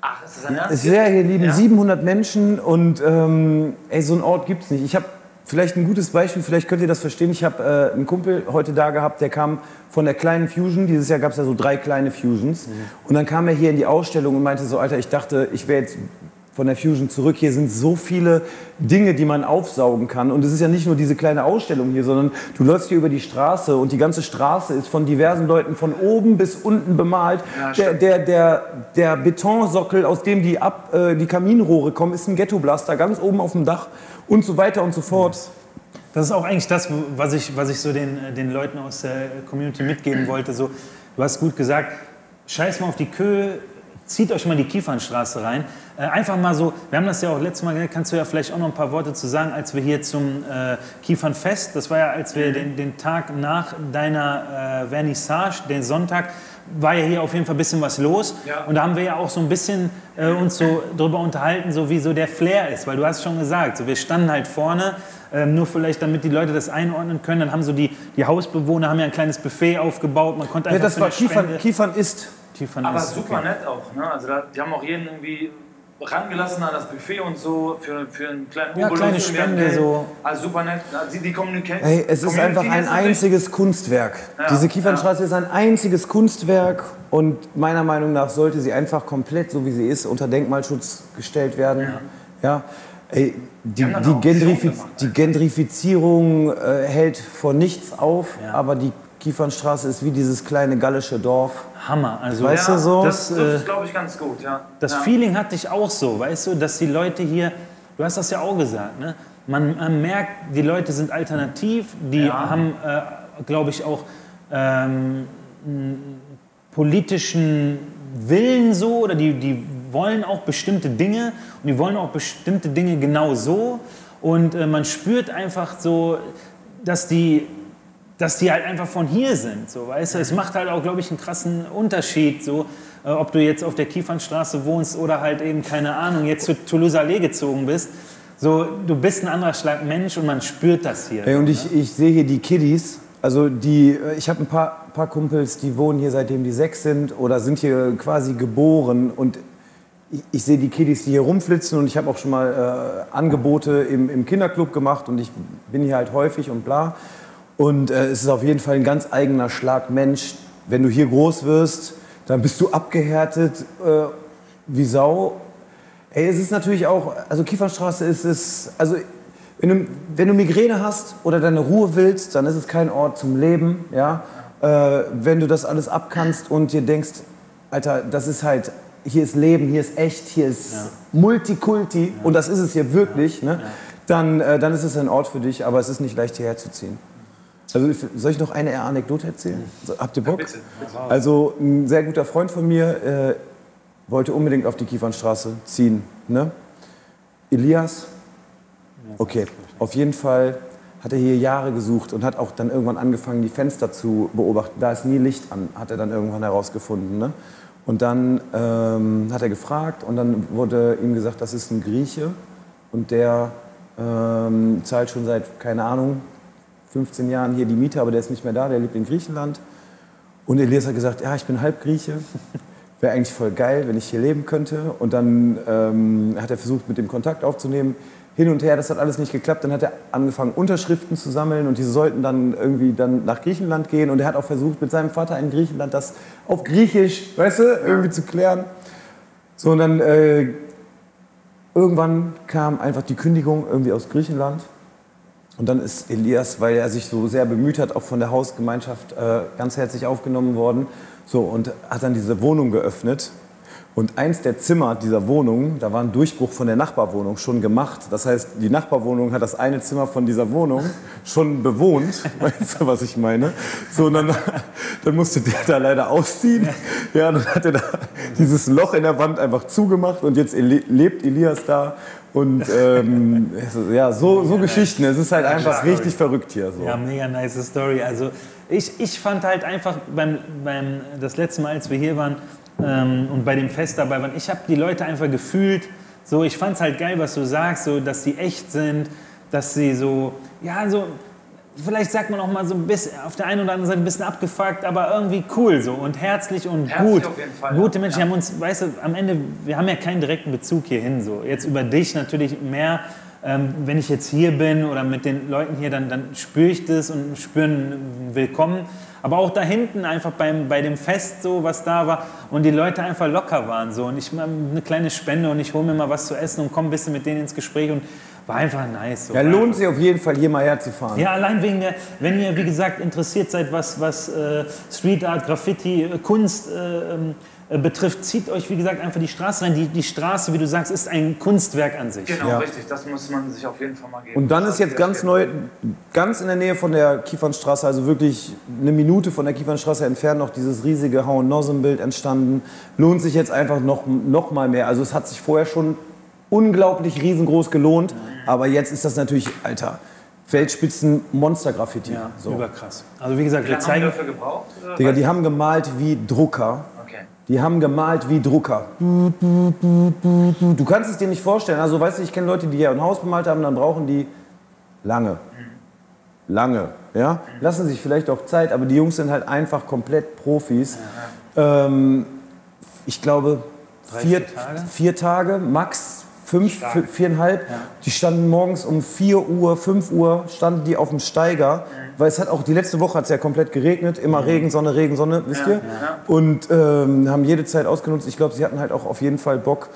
Ach, ist das ein Ernst? Wäre hier leben Ja. 700 Menschen und ähm, ey, so einen Ort gibt's nicht. Ich habe vielleicht ein gutes Beispiel, vielleicht könnt ihr das verstehen. Ich habe äh, einen Kumpel heute da gehabt, der kam von der kleinen Fusion. Dieses Jahr gab es ja so drei kleine Fusions. Und dann kam er hier in die Ausstellung und meinte so, Alter, ich dachte, ich wäre jetzt von der Fusion zurück. Hier sind so viele Dinge, die man aufsaugen kann. Und es ist ja nicht nur diese kleine Ausstellung hier, sondern du läufst hier über die Straße und die ganze Straße ist von diversen Leuten von oben bis unten bemalt. der, der, der, der Betonsockel, aus dem die, Ab, äh, die Kaminrohre kommen, ist ein Ghettoblaster ganz oben auf dem Dach und so weiter und so fort. Das ist auch eigentlich das, was ich, was ich so den, den Leuten aus der Community mitgeben wollte. So, du hast gut gesagt, scheiß mal auf die Köhe, zieht euch mal die Kiefernstraße rein. Äh, einfach mal so, wir haben das ja auch letztes Mal gesagt, kannst du ja vielleicht auch noch ein paar Worte zu sagen, als wir hier zum äh, Kiefernfest, das war ja, als wir den, den Tag nach deiner äh, Vernissage, den Sonntag, war ja hier auf jeden Fall ein bisschen was los. Ja. Und da haben wir ja auch so ein bisschen äh, uns so drüber unterhalten, so wie so der Flair ist. Weil du hast schon gesagt, so wir standen halt vorne, ähm, nur vielleicht damit die Leute das einordnen können. Dann haben so die, die Hausbewohner haben ja ein kleines Buffet aufgebaut. Man konnte Ja, einfach das für war Kiefern, Spende- Kiefern ist. Kiefern Aber ist super okay. nett auch. Ne? Also da, die haben auch jeden irgendwie rangelassen an das Buffet und so für, für einen kleinen Ja, Obolus kleine Spende, so. Also super nett. Also die, die Communica Hey, es ist einfach ein einziges Kunstwerk. Ja, Diese Kiefernstraße ist ein einziges Kunstwerk und meiner Meinung nach sollte sie einfach komplett, so wie sie ist, unter Denkmalschutz gestellt werden. Ja. Ey, die, die, Gentrifiz gemacht, die Gentrifizierung äh, hält vor nichts auf, Ja. aber die Kiefernstraße ist wie dieses kleine gallische Dorf. Hammer. Also, Weißt Ja, du so? Das, Das, das äh, ist, glaube ich, ganz gut. Ja. Das ja. Feeling hatte ich auch so, weißt du, dass die Leute hier, du hast das ja auch gesagt, ne? man, man merkt, die Leute sind alternativ, die Ja. haben, äh, glaube ich, auch ähm, einen politischen Willen so oder die, die wollen auch bestimmte Dinge und die wollen auch bestimmte Dinge genau so und äh, man spürt einfach so, dass die dass die halt einfach von hier sind, so, weißt du? Es macht halt auch, glaube ich, einen krassen Unterschied, so, äh, ob du jetzt auf der Kiefernstraße wohnst oder halt eben, keine Ahnung, jetzt zu Toulouse Allee gezogen bist. So, du bist ein anderer Schlag Mensch und man spürt das hier. Ey, und ich, ich sehe hier die Kiddies. Also die, äh, ich habe ein paar, paar Kumpels, die wohnen hier seitdem die sechs sind oder sind hier quasi geboren. Und ich, ich sehe die Kiddies, die hier rumflitzen und ich habe auch schon mal äh, Angebote im, im Kinderclub gemacht und ich bin hier halt häufig und bla. Und äh, es ist auf jeden Fall ein ganz eigener Schlag Mensch. Wenn du hier groß wirst, dann bist du abgehärtet äh, wie Sau. Ey, es ist natürlich auch, also Kiefernstraße ist es, also wenn du, wenn du Migräne hast oder deine Ruhe willst, dann ist es kein Ort zum Leben, ja. Äh, wenn du das alles abkannst und dir denkst, Alter, das ist halt, hier ist Leben, hier ist echt, hier ist Multikulti und das ist es hier wirklich, ne? Dann, äh, dann ist es ein Ort für dich, aber es ist nicht leicht hierher zu ziehen. Also soll ich noch eine Anekdote erzählen? Habt ihr Bock? bitte, bitte. Also ein sehr guter Freund von mir äh, wollte unbedingt auf die Kiefernstraße ziehen. Ne? Elias? Okay, auf jeden Fall hat er hier Jahre gesucht und hat auch dann irgendwann angefangen, die Fenster zu beobachten. Da ist nie Licht an, hat er dann irgendwann herausgefunden. Ne? Und dann ähm, hat er gefragt und dann wurde ihm gesagt, das ist ein Grieche und der ähm, zahlt schon seit, keine Ahnung, 15 Jahren hier die Miete, aber der ist nicht mehr da, der lebt in Griechenland. Und Elias hat gesagt, ja, ich bin halb Grieche. [LAUGHS] Wäre eigentlich voll geil, wenn ich hier leben könnte. Und dann ähm, hat er versucht, mit dem Kontakt aufzunehmen. Hin und her, das hat alles nicht geklappt. Dann hat er angefangen, Unterschriften zu sammeln und diese sollten dann irgendwie dann nach Griechenland gehen. Und er hat auch versucht, mit seinem Vater in Griechenland das auf Griechisch, weißt du, irgendwie zu klären. So, und dann äh, irgendwann kam einfach die Kündigung irgendwie aus Griechenland. Und dann ist Elias, weil er sich so sehr bemüht hat, auch von der Hausgemeinschaft äh, ganz herzlich aufgenommen worden. So, und hat dann diese Wohnung geöffnet. Und eins der Zimmer dieser Wohnung, da war ein Durchbruch von der Nachbarwohnung schon gemacht. Das heißt, die Nachbarwohnung hat das eine Zimmer von dieser Wohnung schon bewohnt. [LAUGHS] Weißt du, was ich meine? So, und dann, [LAUGHS] dann musste der da leider ausziehen. Ja, dann hat er da dieses Loch in der Wand einfach zugemacht und jetzt lebt Elias da. Und ähm, ja, so, so Geschichten. Es ist halt einfach richtig verrückt hier. So. Ja, mega nice Story. Also ich, ich fand halt einfach beim, beim das letzte Mal, als wir hier waren ähm, und bei dem Fest dabei waren, ich habe die Leute einfach gefühlt. So, ich fand es halt geil, was du sagst, so, dass sie echt sind, dass sie so, ja, so, vielleicht sagt man auch mal so ein bisschen, auf der einen oder anderen Seite ein bisschen abgefuckt, aber irgendwie cool so und herzlich und Herzlich gut. auf jeden Fall, Gute ja. Menschen, die haben uns, weißt du, am Ende, wir haben ja keinen direkten Bezug hierhin so. Jetzt über dich natürlich mehr, ähm, wenn ich jetzt hier bin oder mit den Leuten hier, dann, dann spüre ich das und spüre ein Willkommen. Aber auch da hinten einfach beim, bei dem Fest so, was da war und die Leute einfach locker waren so und ich mal eine kleine Spende und ich hole mir mal was zu essen und komme ein bisschen mit denen ins Gespräch und war einfach nice. So. Ja, lohnt sich auf jeden Fall, hier mal herzufahren. Ja, allein wegen der, wenn ihr, wie gesagt, interessiert seid, was, was äh, Street Art, Graffiti, äh, Kunst äh, ähm, äh, betrifft, zieht euch, wie gesagt, einfach die Straße rein. Die, die Straße, wie du sagst, ist ein Kunstwerk an sich. Genau, Ja. richtig. Das muss man sich auf jeden Fall mal geben. Und dann Das ist jetzt ganz neu, ganz in der Nähe von der Kiefernstraße, also wirklich eine Minute von der Kiefernstraße entfernt, noch dieses riesige Hau-Nozzem-Bild entstanden. Lohnt sich jetzt einfach noch, noch mal mehr. Also es hat sich vorher schon unglaublich riesengroß gelohnt, aber jetzt ist das natürlich, Alter, Weltspitzen Monster-Graffiti. Ja, so. überkrass. Also wie gesagt, wir lange haben die zeigen... dafür gebraucht? Digga, die haben gemalt wie Drucker. Okay. Die haben gemalt wie Drucker. Du, kannst es dir nicht vorstellen. Also, weißt du, ich kenne Leute, die ja ein Haus bemalt haben, dann brauchen die lange. Lange. Ja? Lassen sich vielleicht auch Zeit, aber die Jungs sind halt einfach komplett Profis. Ähm, ich glaube, vier, vier Tage? vier Tage, max fünf, vi- viereinhalb. Die standen morgens um 4 Uhr, 5 Uhr, standen die auf dem Steiger. Weil es hat auch, die letzte Woche hat es ja komplett geregnet. Immer Regen, Sonne, Regen, Sonne, wisst ihr? Und ähm, haben jede Zeit ausgenutzt. Ich glaube, sie hatten halt auch auf jeden Fall Bock,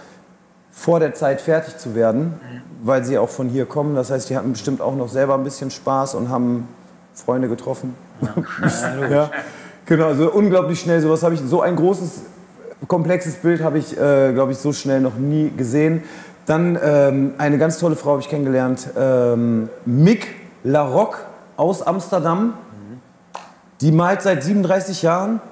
vor der Zeit fertig zu werden, weil sie auch von hier kommen. Das heißt, die hatten bestimmt auch noch selber ein bisschen Spaß und haben Freunde getroffen. [LAUGHS] Ja, genau, also unglaublich schnell. Sowas habe ich, so ein großes, komplexes Bild habe ich, äh, glaube ich, so schnell noch nie gesehen. Dann ähm, eine ganz tolle Frau habe ich kennengelernt, ähm, Mick Larocque aus Amsterdam. Die malt seit 37 Jahren,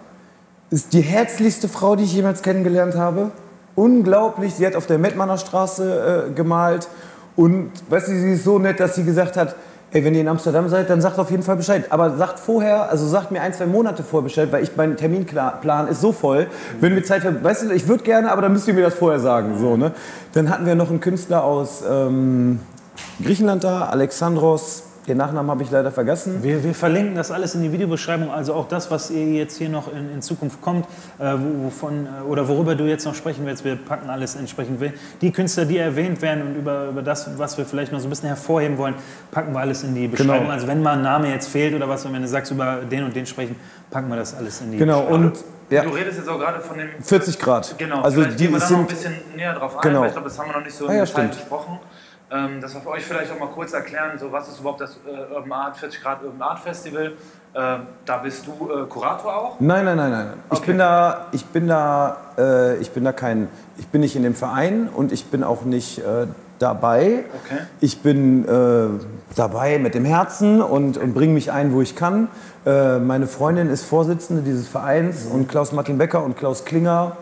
ist die herzlichste Frau, die ich jemals kennengelernt habe. Unglaublich, sie hat auf der Mettmanner Straße äh, gemalt und weißt du, sie ist so nett, dass sie gesagt hat, ey, wenn ihr in Amsterdam seid, dann sagt auf jeden Fall Bescheid. Aber sagt vorher, also sagt mir ein, zwei Monate vor Bescheid, weil ich mein Terminplan ist so voll. Wenn wir Zeit haben, weißt du, ich würde gerne, aber dann müsst ihr mir das vorher sagen. So, ne? Dann hatten wir noch einen Künstler aus ähm, Griechenland da, Alexandros. Den Nachnamen habe ich leider vergessen. Wir, wir verlinken das alles in die Videobeschreibung, also auch das, was ihr jetzt hier noch in, in Zukunft kommt, äh, wo- wovon, äh, oder worüber du jetzt noch sprechen willst. Wir packen alles entsprechend. Die Künstler, die erwähnt werden und über, über das, was wir vielleicht noch so ein bisschen hervorheben wollen, packen wir alles in die Beschreibung. Genau. Also wenn mal ein Name jetzt fehlt oder was, und wenn du sagst, über den und den sprechen, packen wir das alles in die Genau, Beschreibung. und ja, Du redest jetzt auch gerade von dem 40 Grad. Genau, also die gehen wir da noch ein bisschen näher drauf ein, Genau. weil ich glaube, das haben wir noch nicht so Ah, im ja, Detail stimmt. besprochen. Ähm, dass wir für euch vielleicht auch mal kurz erklären, so was ist überhaupt das äh, Urban Art 40 Grad Urban Art Festival. Äh, da bist du äh, Kurator auch. Nein, nein, nein, nein. Ich Okay. bin da, ich bin da, äh, ich bin da kein, ich bin nicht in dem Verein und ich bin auch nicht äh, dabei. Okay. Ich bin äh, dabei mit dem Herzen und, und bringe mich ein, wo ich kann. Äh, meine Freundin ist Vorsitzende dieses Vereins und Klaus Martin Becker und Klaus Klinger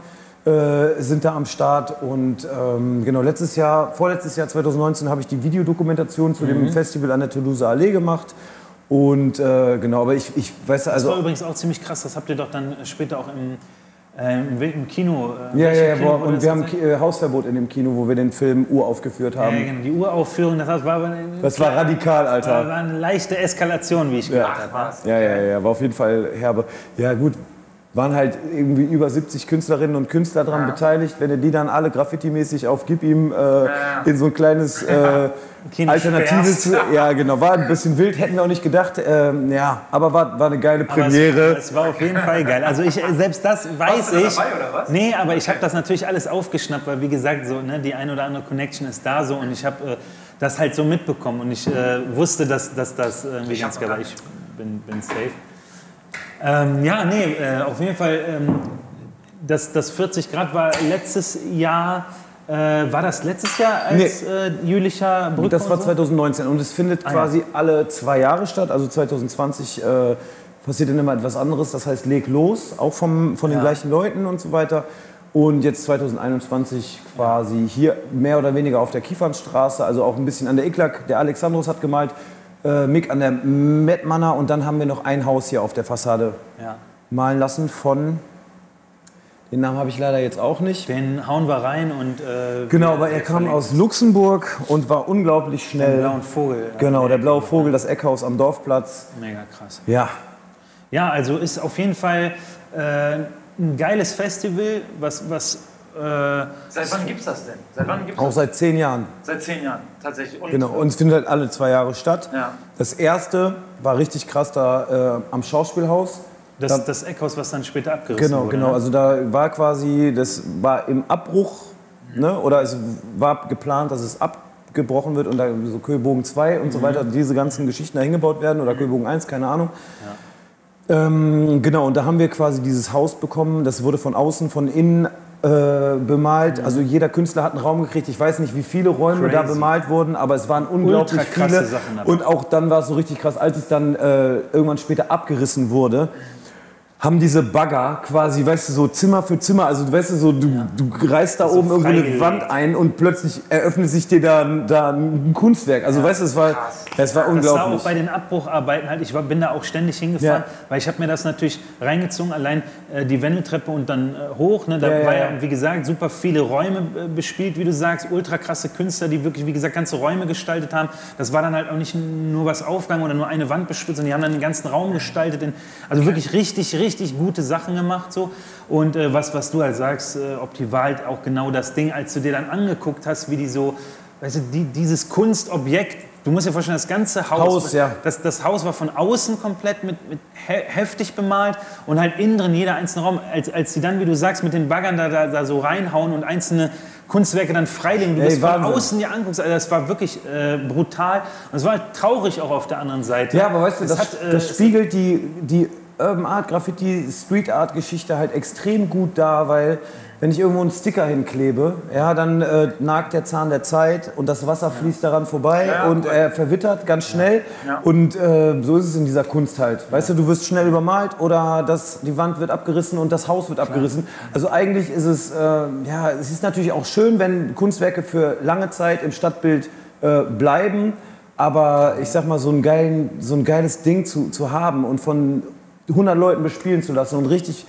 äh, sind da am Start. Und ähm, genau, letztes Jahr, vorletztes Jahr 2019 habe ich die Videodokumentation zu dem Festival an der Toulouse Allee gemacht. Und äh, genau, aber ich, ich weiß Das war also. übrigens auch ziemlich krass, das habt ihr doch dann später auch im, äh, im, Kino. Äh, Ja, ja, ja, Kino und das wir haben? Ki- äh, Hausverbot in dem Kino, wo wir den Film uraufgeführt Ja, haben. genau, die Uraufführung, das war, war, Das war radikal, Alter. war eine leichte Eskalation, wie ich gehört habe. Ja, ja, ja, war auf jeden Fall herbe. Ja, gut, waren halt irgendwie über 70 Künstlerinnen und Künstler dran beteiligt. Wenn du die dann alle graffiti-mäßig auf Gib ihm äh, in so ein kleines äh, alternatives. [LAUGHS] Ja, genau, war ein bisschen wild, hätten wir auch nicht gedacht. Ähm, ja, aber war, war eine geile Premiere. Es, es war auf jeden Fall geil. Also ich, selbst das weiß ich. dabei, oder was? Nee, aber ich habe das natürlich alles aufgeschnappt, weil wie gesagt, so, ne, die ein oder andere Connection ist da so und ich habe äh, das halt so mitbekommen und ich äh, wusste, dass, dass das irgendwie ganz geil war. Ich bin, bin safe. Ähm, ja, nee, äh, auf jeden Fall, ähm, das, das 40 Grad war letztes Jahr, äh, war das letztes Jahr als äh, Jülicher Brücke? Das war und so? 2019 und es findet Ah, ja. quasi alle zwei Jahre statt. Also 2020 äh, passiert dann immer etwas anderes, das heißt Leg los, auch vom, von den Ja. gleichen Leuten und so weiter. Und jetzt 2021 quasi hier mehr oder weniger auf der Kiefernstraße, also auch ein bisschen an der Iklak. Der Alexandros hat gemalt, äh, Mick an der Mettmanner und dann haben wir noch ein Haus hier auf der Fassade Ja. malen lassen von, den Namen habe ich leider jetzt auch nicht. Den hauen wir rein und. Äh, Genau, aber er kam aus Luxemburg und war unglaublich schnell. blauen Vogel. Genau, der blaue Vogel, das Eckhaus am Dorfplatz. Mega krass. Ja, Ja, also ist auf jeden Fall äh, ein geiles Festival, was, was Äh, Seit wann gibt's das denn? Seit wann gibt's Auch das? seit zehn Jahren. Seit zehn Jahren, tatsächlich. Und, Genau, und es findet halt alle zwei Jahre statt. Ja. Das erste war richtig krass da äh, am Schauspielhaus. das, das Eckhaus, was dann später abgerissen Genau, wurde. genau. ne? Also da war quasi, das war im Abbruch, ne? oder es war geplant, dass es abgebrochen wird und da so Köhlbogen 2 und so weiter, diese ganzen Geschichten da hingebaut werden oder Köhlbogen 1, keine Ahnung. Ähm, genau, und da haben wir quasi dieses Haus bekommen, das wurde von außen, von innen äh, bemalt. Also jeder Künstler hat einen Raum gekriegt. Ich weiß nicht, wie viele Räume da Crazy. bemalt wurden, aber es waren unglaublich viele. Sachen. Und auch dann war es so richtig krass, als es dann äh, irgendwann später abgerissen wurde, haben diese Bagger quasi, weißt du, so Zimmer für Zimmer, also weißt du, so du, du reißt da oben irgendwo eine. Wand ein und plötzlich eröffnet sich dir da, da ein Kunstwerk. Also weißt du, es war, es war Das war auch unglaublich. bei den Abbrucharbeiten halt, ich war, bin da auch ständig hingefahren, Ja. weil ich habe mir das natürlich reingezogen, allein äh, die Wendeltreppe und dann äh, hoch. Ne, da Ja, ja, war ja, ja. wie gesagt, super viele Räume äh, bespielt, wie du sagst, ultra krasse Künstler, die wirklich, wie gesagt, ganze Räume gestaltet haben. Das war dann halt auch nicht nur was Aufgang oder nur eine Wand bespielt, sondern die haben dann den ganzen Raum gestaltet. In, also wirklich richtig, richtig gute Sachen gemacht. So. Und äh, was, was du halt sagst, äh, Opti war halt auch genau das Ding, als du dir dann angeguckt hast, wie die so, weißt du, die, dieses Kunstobjekt, du musst dir vorstellen, das ganze Haus, Haus, ja. das, das Haus war von außen komplett mit, mit he heftig bemalt und halt innen drin jeder einzelne Raum. Als, als sie dann, wie du sagst, mit den Baggern da, da, da so reinhauen und einzelne Kunstwerke dann freilegen, du Ey, bist von Wahnsinn. außen dir anguckst, also das war wirklich äh, brutal. Und es war halt traurig auch auf der anderen Seite. Ja, aber weißt du, Es das, hat, äh, das spiegelt die, die Urban Art, Graffiti, Street Art Geschichte halt extrem gut dar, weil wenn ich irgendwo einen Sticker hinklebe, ja, dann äh, nagt der Zahn der Zeit und das Wasser fließt daran vorbei Ja, und er verwittert ganz schnell. Ja. Und äh, so ist es in dieser Kunst halt. Weißt du, du wirst schnell übermalt oder das, die Wand wird abgerissen und das Haus wird abgerissen. Also eigentlich ist es, äh, ja, es ist natürlich auch schön, wenn Kunstwerke für lange Zeit im Stadtbild äh, bleiben. Aber ich sag mal, so ein, geilen, so ein geiles Ding zu, zu haben und von 100 Leuten bespielen zu lassen und richtig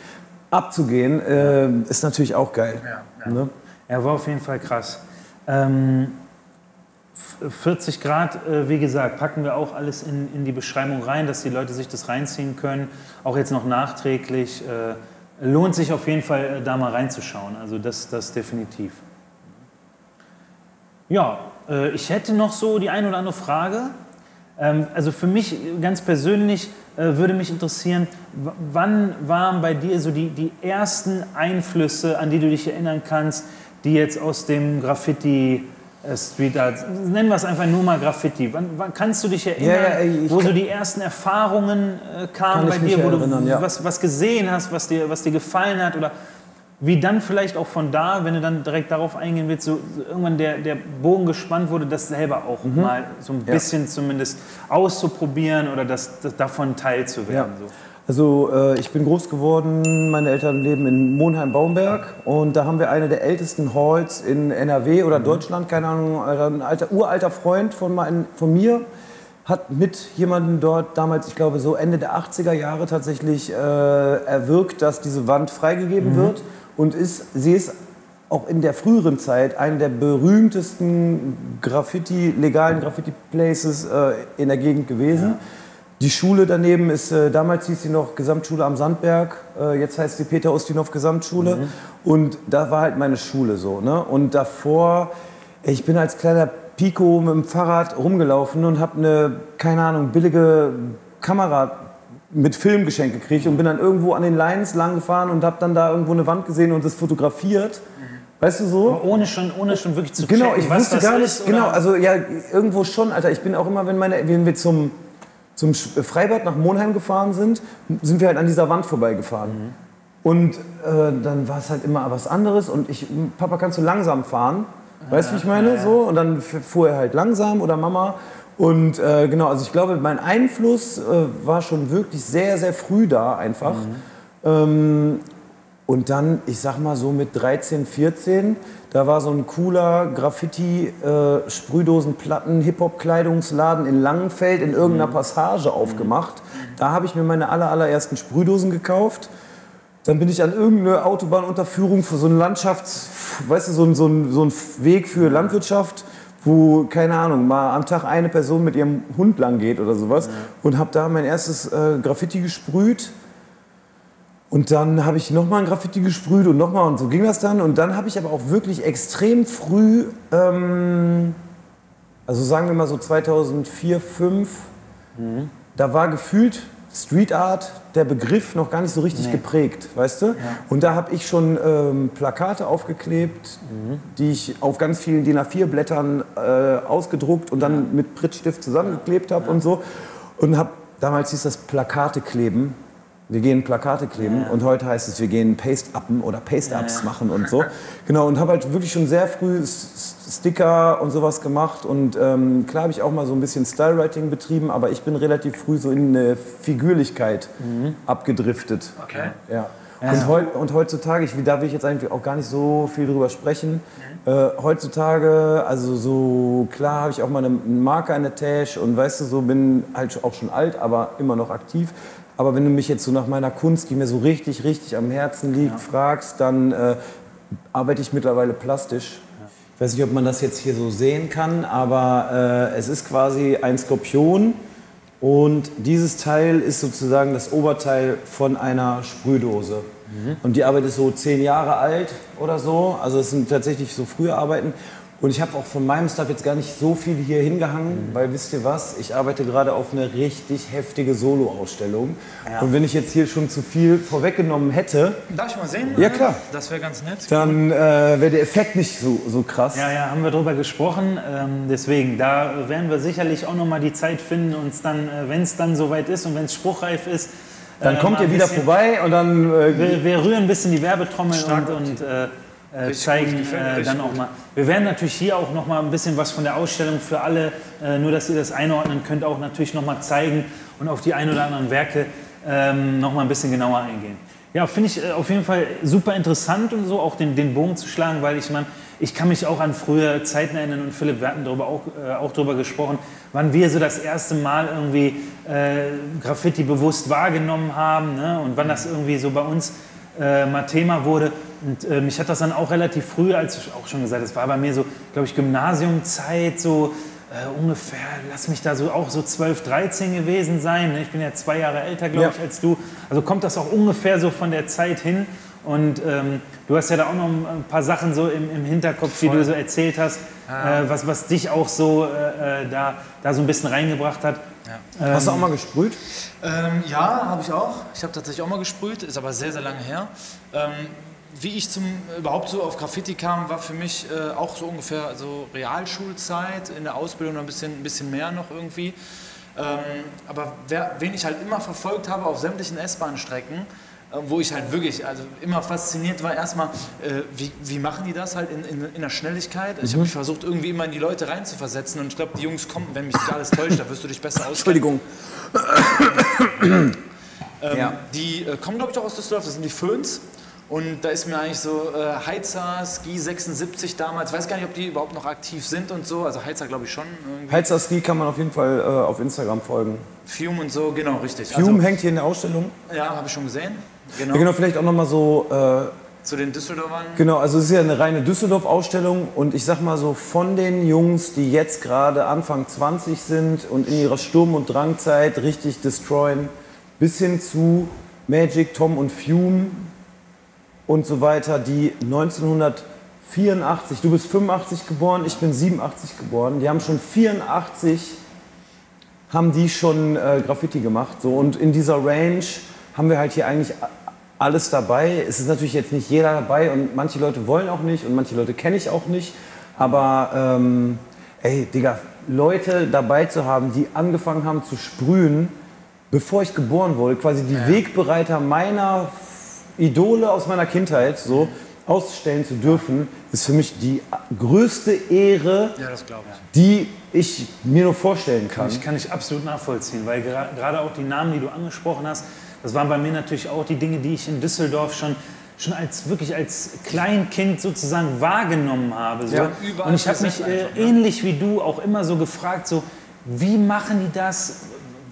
abzugehen, äh, ist natürlich auch geil. Ne? Ja, war auf jeden Fall krass. Ähm, f- 40 Grad, äh, wie gesagt, packen wir auch alles in, in die Beschreibung rein, dass die Leute sich das reinziehen können. Auch jetzt noch nachträglich. Äh, lohnt sich auf jeden Fall, äh, da mal reinzuschauen. Also das, das definitiv. Ja, äh, ich hätte noch so die ein oder andere Frage. Ähm, also für mich ganz persönlich äh, würde mich interessieren, wann waren bei dir so die, die ersten Einflüsse, an die du dich erinnern kannst, die jetzt aus dem Graffiti äh, Street Art, nennen wir es einfach nur mal Graffiti. Wann, wann kannst du dich erinnern, Ja, wo so die ersten Erfahrungen äh, kamen bei dir, wo du ja. was, was gesehen hast, was dir, was dir gefallen hat oder wie dann vielleicht auch von da, wenn du dann direkt darauf eingehen willst, so, so irgendwann der, der Bogen gespannt wurde, das selber auch Mhm. mal so ein bisschen zumindest auszuprobieren oder das, das davon teilzuwerden. So. Also äh, ich bin groß geworden, meine Eltern leben in Monheim-Baumberg und da haben wir eine der ältesten Halls in NRW oder Deutschland, keine Ahnung, ein alter, uralter Freund von, mein, von mir hat mit jemandem dort damals, ich glaube so Ende der 80er Jahre tatsächlich äh, erwirkt, dass diese Wand freigegeben wird und ist, sie ist auch in der früheren Zeit eine der berühmtesten Graffiti, legalen Graffiti-Places äh, in der Gegend gewesen. Die Schule daneben ist, äh, damals hieß sie noch Gesamtschule am Sandberg, äh, jetzt heißt sie Peter Ustinov Gesamtschule. Und da war halt meine Schule so. Ne? Und davor, ich bin als kleiner Pico mit dem Fahrrad rumgelaufen und habe eine, keine Ahnung, billige Kamera mit Film geschenkt gekriegt und bin dann irgendwo an den Lines lang gefahren und habe dann da irgendwo eine Wand gesehen und das fotografiert. Weißt du so? Aber ohne schon, ohne schon wirklich zu Genau, checken, ich was wusste gar nicht, ist, genau, also ja, irgendwo schon, Alter. Ich bin auch immer, wenn, meine, wenn wir zum, zum Sch- Freibad nach Monheim gefahren sind, sind wir halt an dieser Wand vorbeigefahren. Mhm. Und äh, dann war es halt immer was anderes und ich, Papa, kannst du langsam fahren? Weißt du, wie ich meine? So, und dann fuhr er halt langsam oder Mama. Und äh, genau, also ich glaube, mein Einfluss äh, war schon wirklich sehr, sehr früh da einfach. Ähm, und dann, ich sag mal so mit 13, 14, da war so ein cooler Graffiti, äh, in Langenfeld in irgendeiner Passage aufgemacht. Da habe ich mir meine aller, allerersten Sprühdosen gekauft. Dann bin ich an irgendeine Autobahnunterführung für so einen Landschafts-, weißt du, so ein, so ein, so ein Weg für Landwirtschaft, wo, keine Ahnung, mal am Tag eine Person mit ihrem Hund lang geht oder sowas. Und habe da mein erstes äh, Graffiti gesprüht. Und dann habe ich nochmal ein Graffiti gesprüht und nochmal und so ging das dann. Und dann habe ich aber auch wirklich extrem früh, ähm, also sagen wir mal so 2004, 2005, da war gefühlt Street Art, der Begriff noch gar nicht so richtig geprägt, weißt du? Und da habe ich schon ähm, Plakate aufgeklebt, die ich auf ganz vielen DIN A4-Blättern äh, ausgedruckt und dann mit Prittstift zusammengeklebt habe und so. Und habe, damals hieß das Plakate kleben. Wir gehen Plakate kleben und heute heißt es, wir gehen Paste-Uppen oder Paste-Ups machen und so. Genau, und habe halt wirklich schon sehr früh Sticker und sowas gemacht. Und ähm, klar habe ich auch mal so ein bisschen Style-Writing betrieben, aber ich bin relativ früh so in eine Figürlichkeit abgedriftet. Okay. Ja. Und, heu und heutzutage, ich, da will ich jetzt eigentlich auch gar nicht so viel drüber sprechen. Äh, heutzutage, also so klar habe ich auch mal eine- einen Marker in der Tasche und weißt du, so bin halt auch schon alt, aber immer noch aktiv. Aber wenn du mich jetzt so nach meiner Kunst, die mir so richtig, richtig am Herzen liegt, fragst, dann äh, arbeite ich mittlerweile plastisch. Ich weiß nicht, ob man das jetzt hier so sehen kann, aber äh, es ist quasi ein Skorpion und dieses Teil ist sozusagen das Oberteil von einer Sprühdose. Und die Arbeit ist so zehn Jahre alt oder so. Also es sind tatsächlich so frühe Arbeiten. Und ich habe auch von meinem Stuff jetzt gar nicht so viel hier hingehangen, weil wisst ihr was, ich arbeite gerade auf eine richtig heftige Solo-Ausstellung. Und wenn ich jetzt hier schon zu viel vorweggenommen hätte, Darf ich mal sehen? Ja, klar. Das wäre ganz nett. dann äh, wäre der Effekt nicht so, so krass. Ja, ja, haben wir drüber gesprochen. Ähm, deswegen, da werden wir sicherlich auch noch mal die Zeit finden, uns dann, äh, wenn es dann soweit ist und wenn es spruchreif ist, Dann äh, kommt ihr wieder vorbei und dann äh, Wir, wir rühren ein bisschen die Werbetrommel Stark, und, und äh, äh, zeigen äh, dann auch mal. Wir werden natürlich hier auch noch mal ein bisschen was von der Ausstellung für alle, äh, nur dass ihr das einordnen könnt, auch natürlich noch mal zeigen und auf die ein oder anderen Werke ähm, noch mal ein bisschen genauer eingehen. Ja, finde ich äh, auf jeden Fall super interessant und so, auch den, den Bogen zu schlagen, weil ich meine, ich kann mich auch an frühe Zeiten erinnern und Philipp, wir hatten darüber auch, äh, auch darüber gesprochen, wann wir so das erste Mal irgendwie äh, Graffiti bewusst wahrgenommen haben ne? und wann das irgendwie so bei uns äh, mal Thema wurde. Und äh, mich hat das dann auch relativ früh, als ich auch schon gesagt, das war bei mir so, glaube ich, Gymnasiumzeit, so äh, ungefähr, lass mich da so auch so 12, 13 gewesen sein. Ne? Ich bin ja zwei Jahre älter, glaube Ja. ich, als du. Also kommt das auch ungefähr so von der Zeit hin. Und ähm, du hast ja da auch noch ein paar Sachen so im, im Hinterkopf, wie du so erzählt hast, äh, was, was dich auch so äh, äh, da, da so ein bisschen reingebracht hat. hast du auch mal gesprüht? Ähm, ja, habe ich auch. Ich habe tatsächlich auch mal gesprüht, ist aber sehr, sehr lange her. Ähm, wie ich zum, überhaupt so auf Graffiti kam, war für mich äh, auch so ungefähr so Realschulzeit, in der Ausbildung noch ein bisschen, ein bisschen mehr noch irgendwie. Ähm, aber wer, wen ich halt immer verfolgt habe auf sämtlichen S-Bahn-Strecken, äh, wo ich halt wirklich also immer fasziniert war, erstmal, äh, wie, wie machen die das halt in, in, in der Schnelligkeit? Ich habe mich versucht, irgendwie immer in die Leute reinzuversetzen und ich glaube, die Jungs kommen, wenn mich nicht alles täuscht, da wirst du dich besser auskennen. Entschuldigung. Ähm, Ja. Die äh, kommen, glaube ich, auch aus Düsseldorf, das sind die Föhns. Und da ist mir eigentlich so äh, Heizer, Ski 76 damals, weiß gar nicht, ob die überhaupt noch aktiv sind und so. Also Heizer glaube ich schon. Irgendwie. Heizer Ski kann man auf jeden Fall äh, auf Instagram folgen. Fume und so, genau, richtig. Fume hängt hier in der Ausstellung. Also, ja, habe ich schon gesehen. Genau. Ja, genau, vielleicht auch nochmal so, äh, Zu den Düsseldorfern. genau, also es ist ja eine reine Düsseldorf-Ausstellung und ich sag mal so, von den Jungs, die jetzt gerade Anfang 20 sind und in ihrer Sturm- und Drangzeit richtig destroyen, bis hin zu Magic, Tom und Fume und so weiter, die 1984, du bist 85 geboren, ich bin 87 geboren, die haben schon 84 haben die schon äh, Graffiti gemacht. So. Und in dieser Range haben wir halt hier eigentlich alles dabei. Es ist natürlich jetzt nicht jeder dabei und manche Leute wollen auch nicht und manche Leute kenne ich auch nicht. Aber ähm, ey, Digga, Leute dabei zu haben, die angefangen haben zu sprühen, bevor ich geboren wurde, quasi die Wegbereiter meiner Idole aus meiner Kindheit so ausstellen zu dürfen, ist für mich die größte Ehre, Ja, ich. die ich mir nur vorstellen kann. Ich kann ich absolut nachvollziehen, weil gerade auch die Namen, die du angesprochen hast, das waren bei mir natürlich auch die Dinge, die ich in Düsseldorf schon, schon als wirklich als Kleinkind sozusagen wahrgenommen habe. So. Ja, Und ich habe mich äh, einfach, ne? ähnlich wie du auch immer so gefragt, so wie machen die das?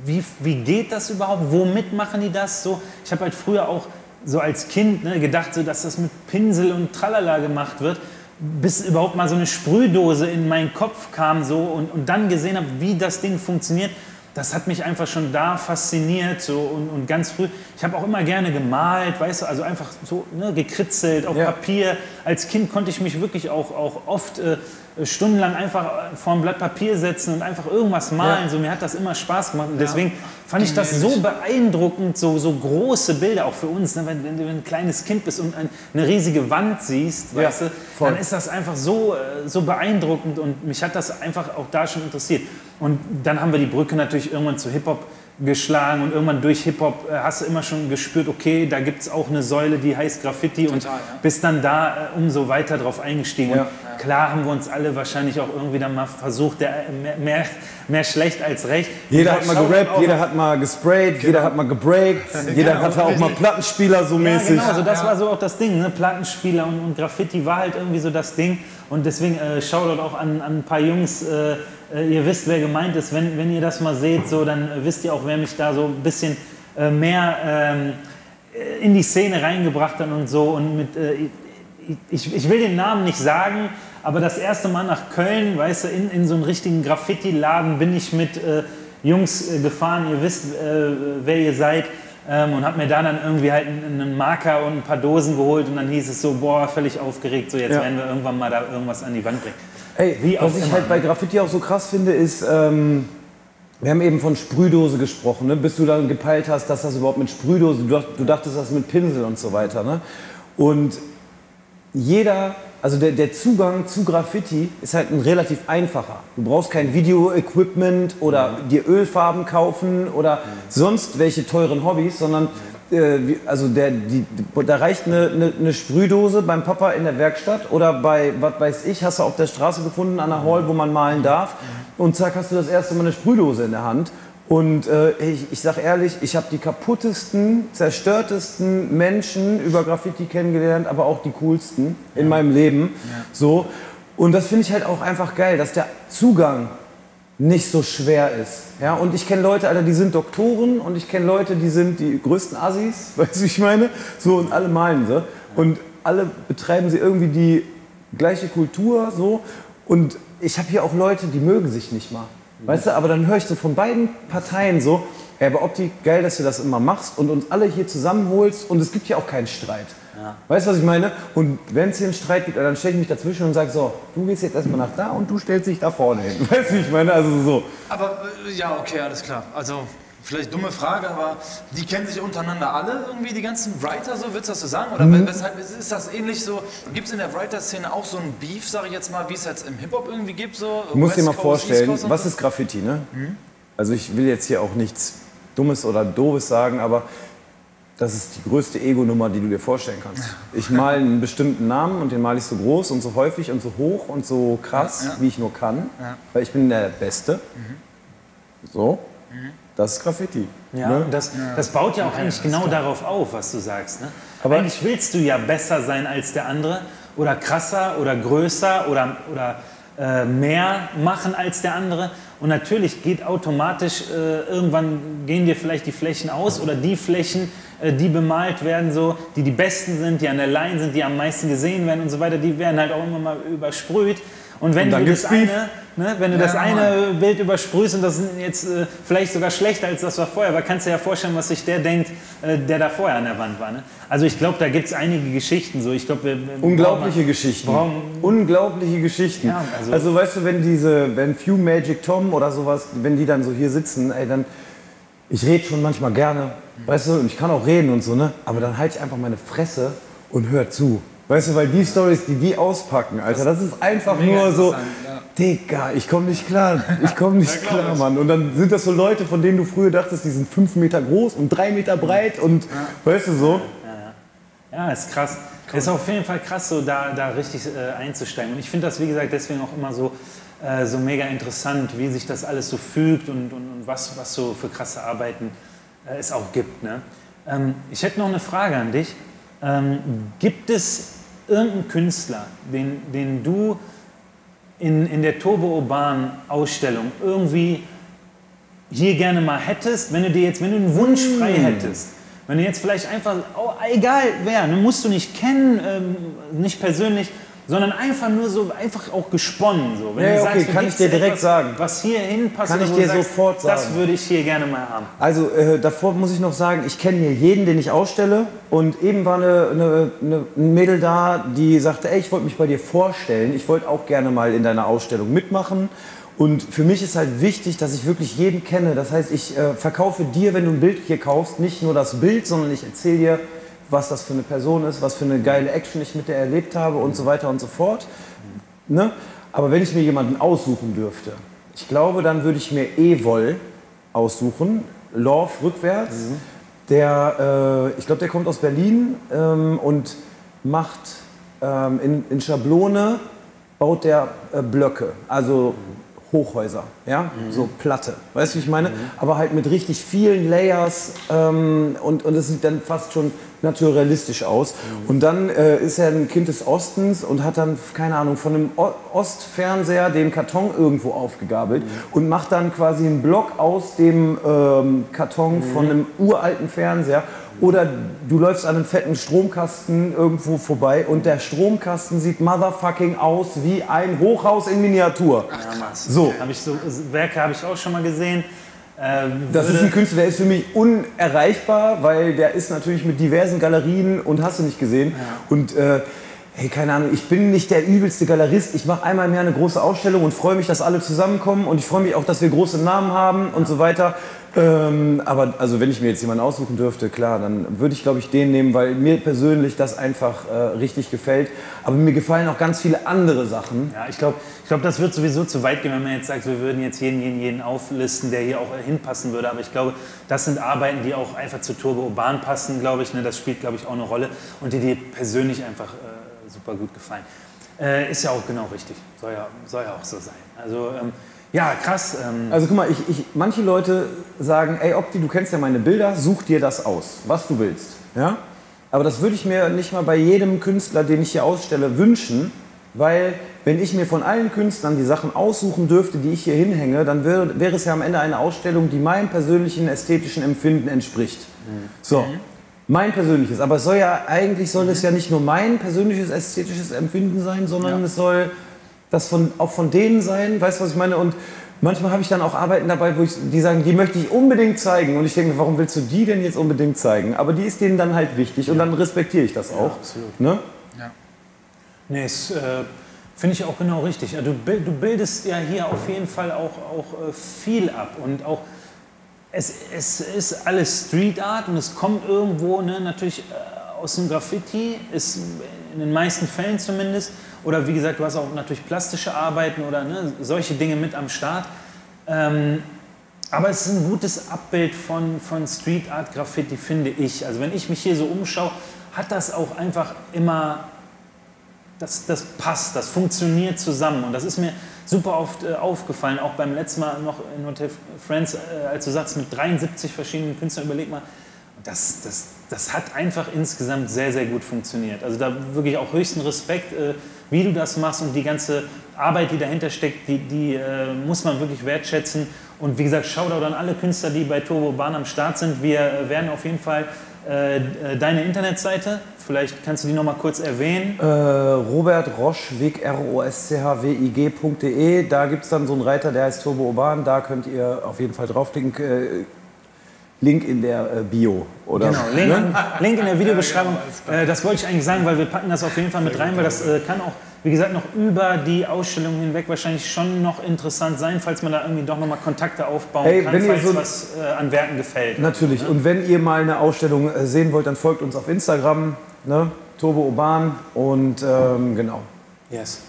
Wie, wie geht das überhaupt? Womit machen die das? So, ich habe halt früher auch so als Kind ne, gedacht, so, dass das mit Pinsel und Tralala gemacht wird, bis überhaupt mal so eine Sprühdose in meinen Kopf kam so und, und dann gesehen habe, wie das Ding funktioniert. Das hat mich einfach schon da fasziniert so und, und ganz früh. Ich habe auch immer gerne gemalt, weißt du, also einfach so ne, gekritzelt auf Ja. Papier. Als Kind konnte ich mich wirklich auch, auch oft äh, stundenlang einfach vor ein Blatt Papier setzen und einfach irgendwas malen. Ja. So, mir hat das immer Spaß gemacht und deswegen fand ich das so beeindruckend, so, so große Bilder auch für uns. Ne? Wenn, wenn du ein kleines Kind bist und ein, eine riesige Wand siehst, Ja, weißt du, voll. dann ist das einfach so, äh, so beeindruckend und mich hat das einfach auch da schon interessiert. Und dann haben wir die Brücke natürlich irgendwann zu Hip-Hop geschlagen und irgendwann durch Hip-Hop äh, hast du immer schon gespürt, okay, da gibt es auch eine Säule, die heißt Graffiti und ja. bist dann da äh, umso weiter drauf eingestiegen. Ja. Klar haben wir uns alle wahrscheinlich auch irgendwie dann mal versucht, der, mehr, mehr, mehr schlecht als recht. Jeder hat mal gerappt, jeder hat mal gesprayt, jeder hat mal gebreakt, [LAUGHS] jeder hatte auch mal Plattenspieler so Ja, mäßig. genau, also das war so auch das Ding. Ne? Plattenspieler und, und Graffiti war halt irgendwie so das Ding. Und deswegen äh, Shoutout auch an, an ein paar Jungs. Äh, äh, ihr wisst, wer gemeint ist. Wenn, wenn ihr das mal seht, so, dann äh, wisst ihr auch, wer mich da so ein bisschen äh, mehr ähm, äh, in die Szene reingebracht hat und so. Und mit, äh, ich, ich will den Namen nicht sagen, aber das erste Mal nach Köln, weißt du, in, in so einen richtigen Graffiti-Laden bin ich mit äh, Jungs äh, gefahren. Ihr wisst, äh, wer ihr seid. Ähm, und hab mir da dann irgendwie halt einen, Marker und ein paar Dosen geholt und dann hieß es so, boah, völlig aufgeregt, so jetzt Ja. werden wir irgendwann mal da irgendwas an die Wand bringen. Ey, Wie was ich halt bei ne? Graffiti auch so krass finde, ist, ähm, wir haben eben von Sprühdose gesprochen, ne? bis du dann gepeilt hast, dass das überhaupt mit Sprühdose, du dachtest das mit Pinsel und so weiter. Ne? Und jeder, also der, der Zugang zu Graffiti ist halt ein relativ einfacher. Du brauchst kein Video-Equipment oder dir Ölfarben kaufen oder sonst welche teuren Hobbys, sondern äh, also der, die, da reicht eine, eine, eine Sprühdose beim Papa in der Werkstatt oder bei, was weiß ich, hast du auf der Straße gefunden an der Hall, wo man malen darf und zack, hast du das erste Mal eine Sprühdose in der Hand. Und äh, ich, ich sag ehrlich, ich habe die kaputtesten, zerstörtesten Menschen über Graffiti kennengelernt, aber auch die coolsten in meinem Leben. So. Und das finde ich halt auch einfach geil, dass der Zugang nicht so schwer ist. Ja, und ich kenne Leute, Alter, die sind Doktoren und ich kenne Leute, die sind die größten Assis, [LAUGHS] weißt du, wie ich meine? So, und alle malen sie. Und alle betreiben sie irgendwie die gleiche Kultur, so. Und ich habe hier auch Leute, die mögen sich nicht mal. Weißt du, aber dann höre ich so von beiden Parteien so, hey, aber Opti, geil, dass du das immer machst und uns alle hier zusammenholst und es gibt ja auch keinen Streit. Weißt du, was ich meine? Und wenn es hier einen Streit gibt, dann stelle ich mich dazwischen und sage so, du gehst jetzt erstmal nach da und du stellst dich da vorne hin. [LAUGHS] Weißt du, wie ich meine? Also so. Aber äh, ja, okay, alles klar. Also vielleicht dumme Frage, aber die kennen sich untereinander alle irgendwie, die ganzen Writer, so würdest du das so sagen? Oder Mhm. weshalb ist das ähnlich so? Gibt es in der Writer-Szene auch so ein Beef, sage ich jetzt mal, wie es jetzt im Hip-Hop irgendwie gibt? So Du musst dir West mal Coast, vorstellen, was ist Graffiti, ne? Also ich will jetzt hier auch nichts Dummes oder Doofes sagen, aber das ist die größte Ego-Nummer, die du dir vorstellen kannst. Ich male einen bestimmten Namen und den male ich so groß und so häufig und so hoch und so krass, wie ich nur kann, weil ich bin der Beste. So, das ist Graffiti. Ja, ne? das, das baut ja auch eigentlich genau darauf auf, was du sagst. Ne? Aber- eigentlich willst du ja besser sein als der andere oder krasser oder größer oder, oder äh, mehr machen als der andere. Und natürlich geht automatisch, äh, irgendwann gehen dir vielleicht die Flächen aus oder die Flächen, äh, die bemalt werden, so, die die besten sind, die an der Line sind, die am meisten gesehen werden und so weiter, die werden halt auch immer mal übersprüht. Und wenn Und du das eine, ne, wenn du das Ja, eine Bild übersprühst und das sind jetzt äh, vielleicht sogar schlechter als das war vorher, aber kannst du dir ja vorstellen, was sich der denkt, äh, der da vorher an der Wand war. Ne? Also ich glaube, da gibt es einige Geschichten so. Ich glaube, Unglaubliche brauchen- Geschichten. brauchen- Unglaubliche Geschichten. Ja, also, also- weißt du, wenn diese, wenn Few Magic Tom oder sowas, wenn die dann so hier sitzen, ey, dann, ich rede schon manchmal gerne, weißt du, und ich kann auch reden und so, ne? Aber dann halte ich einfach meine Fresse und hör zu. Weißt du, weil die Stories, die die auspacken, Alter, das ist einfach mega nur so, ja. Digga, ich komme nicht klar, ich komme nicht klar, Mann. Und dann sind das so Leute, von denen du früher dachtest, die sind fünf Meter groß und drei Meter breit und, weißt du, so. Ja, ist krass. Ist auf jeden Fall krass, so da, da richtig äh, einzusteigen. Und ich finde das, wie gesagt, deswegen auch immer so, äh, so mega interessant, wie sich das alles so fügt und, und, und was, was so für krasse Arbeiten äh, es auch gibt. Ne? Ähm, ich hätte noch eine Frage an dich. Ähm, gibt es irgendeinen Künstler, den, den du in, in der Turbo Urban Ausstellung irgendwie hier gerne mal hättest, wenn du dir jetzt, wenn du einen Wunsch frei hättest, wenn du jetzt vielleicht einfach, oh, egal wer, ne, musst du nicht kennen, ähm, nicht persönlich, sondern einfach nur so, einfach auch gesponnen. So. Ja, du okay, du kann ich dir direkt etwas, sagen. Was hier hinpasst, Kann ich dir sagst, sofort Das sagen. würde ich hier gerne mal haben. Also äh, davor muss ich noch sagen, ich kenne hier jeden, den ich ausstelle. Und eben war eine, eine, eine, ein Mädel da, die sagte, ey, ich wollte mich bei dir vorstellen. Ich wollte auch gerne mal in deiner Ausstellung mitmachen. Und für mich ist halt wichtig, dass ich wirklich jeden kenne. Das heißt, ich äh, verkaufe dir, wenn du ein Bild hier kaufst, nicht nur das Bild, sondern ich erzähle dir, was das für eine Person ist, was für eine geile Action ich mit der erlebt habe und so weiter und so fort. Ne? Aber wenn ich mir jemanden aussuchen dürfte, ich glaube, dann würde ich mir Evol aussuchen, Love rückwärts. Der, äh, ich glaube, der kommt aus Berlin ähm, und macht ähm, in, in Schablone, baut der äh, Blöcke, also Hochhäuser, ja, so Platte, weißt du, wie ich meine? Aber halt mit richtig vielen Layers ähm, und, und es sieht dann fast schon naturalistisch aus. Und dann äh, ist er ein Kind des Ostens und hat dann, keine Ahnung, von einem O- Ostfernseher den Karton irgendwo aufgegabelt und macht dann quasi einen Block aus dem ähm, Karton von einem uralten Fernseher. Oder du läufst an einem fetten Stromkasten irgendwo vorbei und der Stromkasten sieht motherfucking aus wie ein Hochhaus in Miniatur. So. Hab ich so Werke habe ich auch schon mal gesehen. Äh, Das ist ein Künstler, der ist für mich unerreichbar, weil der ist natürlich mit diversen Galerien und hast du nicht gesehen. Und äh, hey, keine Ahnung, ich bin nicht der übelste Galerist. Ich mache einmal im Jahr eine große Ausstellung und freue mich, dass alle zusammenkommen. Und ich freue mich auch, dass wir große Namen haben und so weiter. Ähm, aber also wenn ich mir jetzt jemanden aussuchen dürfte, klar, dann würde ich glaube ich den nehmen, weil mir persönlich das einfach äh, richtig gefällt. Aber mir gefallen auch ganz viele andere Sachen. Ja, ich glaube, ich glaub, das wird sowieso zu weit gehen, wenn man jetzt sagt, wir würden jetzt jeden, jeden, jeden auflisten, der hier auch hinpassen würde. Aber ich glaube, das sind Arbeiten, die auch einfach zu Turbo Urban passen, glaube ich. Ne? Das spielt, glaube ich, auch eine Rolle und die dir persönlich einfach äh, super gut gefallen. Äh, ist ja auch genau richtig. Soll ja, soll ja auch so sein. Also, ähm, ja, krass. Ähm, Also guck mal, ich, ich, manche Leute sagen, ey Opti, du kennst ja meine Bilder, such dir das aus, was du willst. Ja? Aber das würde ich mir nicht mal bei jedem Künstler, den ich hier ausstelle, wünschen, weil wenn ich mir von allen Künstlern die Sachen aussuchen dürfte, die ich hier hinhänge, dann wäre, wäre es ja am Ende eine Ausstellung, die meinem persönlichen ästhetischen Empfinden entspricht. So. Mein persönliches, aber es soll ja eigentlich soll es ja nicht nur mein persönliches ästhetisches Empfinden sein, sondern es soll das von, auch von denen sein, weißt du, was ich meine? Und manchmal habe ich dann auch Arbeiten dabei, wo ich, die sagen, die möchte ich unbedingt zeigen. Und ich denke, warum willst du die denn jetzt unbedingt zeigen? Aber die ist denen dann halt wichtig und dann respektiere ich das auch. absolut. Ne? Nee, es äh, finde ich auch genau richtig. Ja, Du, du bildest ja hier auf jeden Fall auch, auch äh, viel ab und auch es, es ist alles Street Art und es kommt irgendwo ne, natürlich äh, aus dem Graffiti, ist in den meisten Fällen zumindest. Oder wie gesagt, du hast auch natürlich plastische Arbeiten oder ne, solche Dinge mit am Start. Ähm, aber es ist ein gutes Abbild von, von Street Art Graffiti, finde ich. Also wenn ich mich hier so umschaue, hat das auch einfach immer das, das passt, das funktioniert zusammen. Und das ist mir super oft äh, aufgefallen, auch beim letzten Mal noch in Hotel Friends, äh, als du sagst, mit 73 verschiedenen Künstlern, überleg mal, das, das, das hat einfach insgesamt sehr, sehr gut funktioniert. Also da wirklich auch höchsten Respekt, äh, wie du das machst und die ganze Arbeit, die dahinter steckt, die, die äh, muss man wirklich wertschätzen. Und wie gesagt, Shoutout an alle Künstler, die bei Turbo Bahn am Start sind. Wir äh, werden auf jeden Fall äh, äh, deine Internetseite, vielleicht kannst du die noch mal kurz erwähnen. Äh, Robert Roschwig, R-O-S-C-H-W-I-G.de. Da gibt es dann so einen Reiter, der heißt Turbo Urban. Da könnt ihr auf jeden Fall draufklicken. Link in der äh, Bio. Oder, Genau, Link, ne? Link in der Videobeschreibung. [LAUGHS] Äh, das wollte ich eigentlich sagen, weil wir packen das auf jeden Fall mit rein, weil das äh, kann auch, wie gesagt, noch über die Ausstellung hinweg wahrscheinlich schon noch interessant sein, falls man da irgendwie doch nochmal Kontakte aufbauen Ey, kann, wenn ihr falls so- was äh, an Werken gefällt. Natürlich. Und wenn ihr mal eine Ausstellung äh, sehen wollt, dann folgt uns auf Instagram, ne? Turbo Urban. Und ähm, genau. Yes.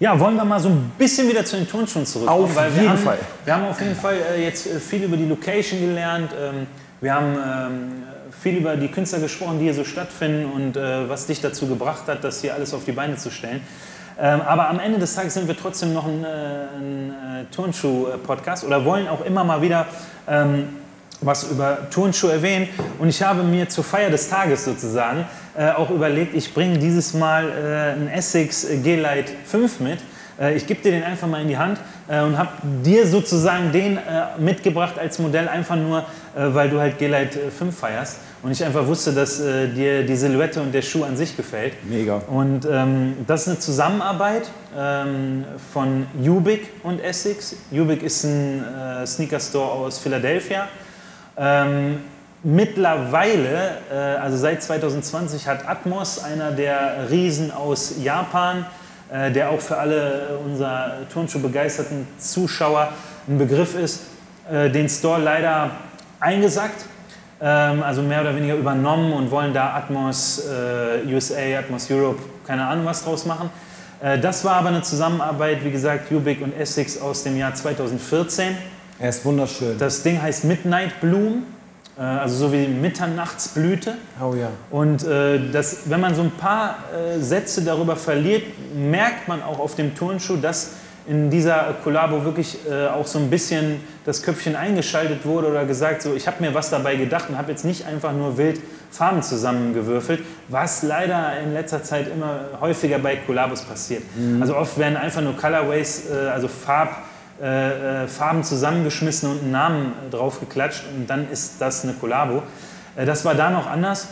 Ja, wollen wir mal so ein bisschen wieder zu den Turnschuhen zurückkommen? Auf jeden haben, Fall. Wir haben auf jeden Fall äh, jetzt äh, viel über die Location gelernt. Ähm, wir haben ähm, viel über die Künstler gesprochen, die hier so stattfinden und äh, was dich dazu gebracht hat, das hier alles auf die Beine zu stellen. Ähm, aber am Ende des Tages sind wir trotzdem noch ein, äh, ein äh, Turnschuh-Podcast oder wollen auch immer mal wieder ähm, was über Turnschuhe erwähnen. Und ich habe mir zur Feier des Tages sozusagen äh, auch überlegt, ich bringe dieses Mal äh, ein Essex G-Lite 5 mit. Äh, ich gebe dir den einfach mal in die Hand äh, und habe dir sozusagen den äh, mitgebracht als Modell, einfach nur, äh, weil du halt G-Lite 5 feierst. Und ich einfach wusste, dass dir die Silhouette und der Schuh an sich gefällt. Mega. Und ähm, das ist eine Zusammenarbeit ähm, von Ubik und Essex. Ubik ist ein Sneaker-Store aus Philadelphia. Ähm, mittlerweile, äh, also seit 2020, hat Atmos, einer der Riesen aus Japan, äh, der auch für alle unserer Turnschuh-begeisterten Zuschauer ein Begriff ist, äh, den Store leider eingesackt ähm, also mehr oder weniger übernommen und wollen da Atmos äh, USA, Atmos Europe, keine Ahnung was draus machen. Äh, das war aber eine Zusammenarbeit, wie gesagt, Ubik und Essex aus dem Jahr 2014. Er ist wunderschön. Das Ding heißt Midnight Bloom, äh, also so wie Mitternachtsblüte. oh ja. Und äh, das, wenn man so ein paar äh, Sätze darüber verliert, merkt man auch auf dem Turnschuh, dass in dieser Kollabo wirklich äh, auch so ein bisschen das Köpfchen eingeschaltet wurde oder gesagt, so ich habe mir was dabei gedacht und habe jetzt nicht einfach nur wild Farben zusammengewürfelt, was leider in letzter Zeit immer häufiger bei Kollabos passiert. Mhm. Also oft werden einfach nur Colorways, äh, also Farb, äh, äh Farben zusammengeschmissen und einen Namen draufgeklatscht und dann ist das eine Kollabo. Äh, das war da noch anders,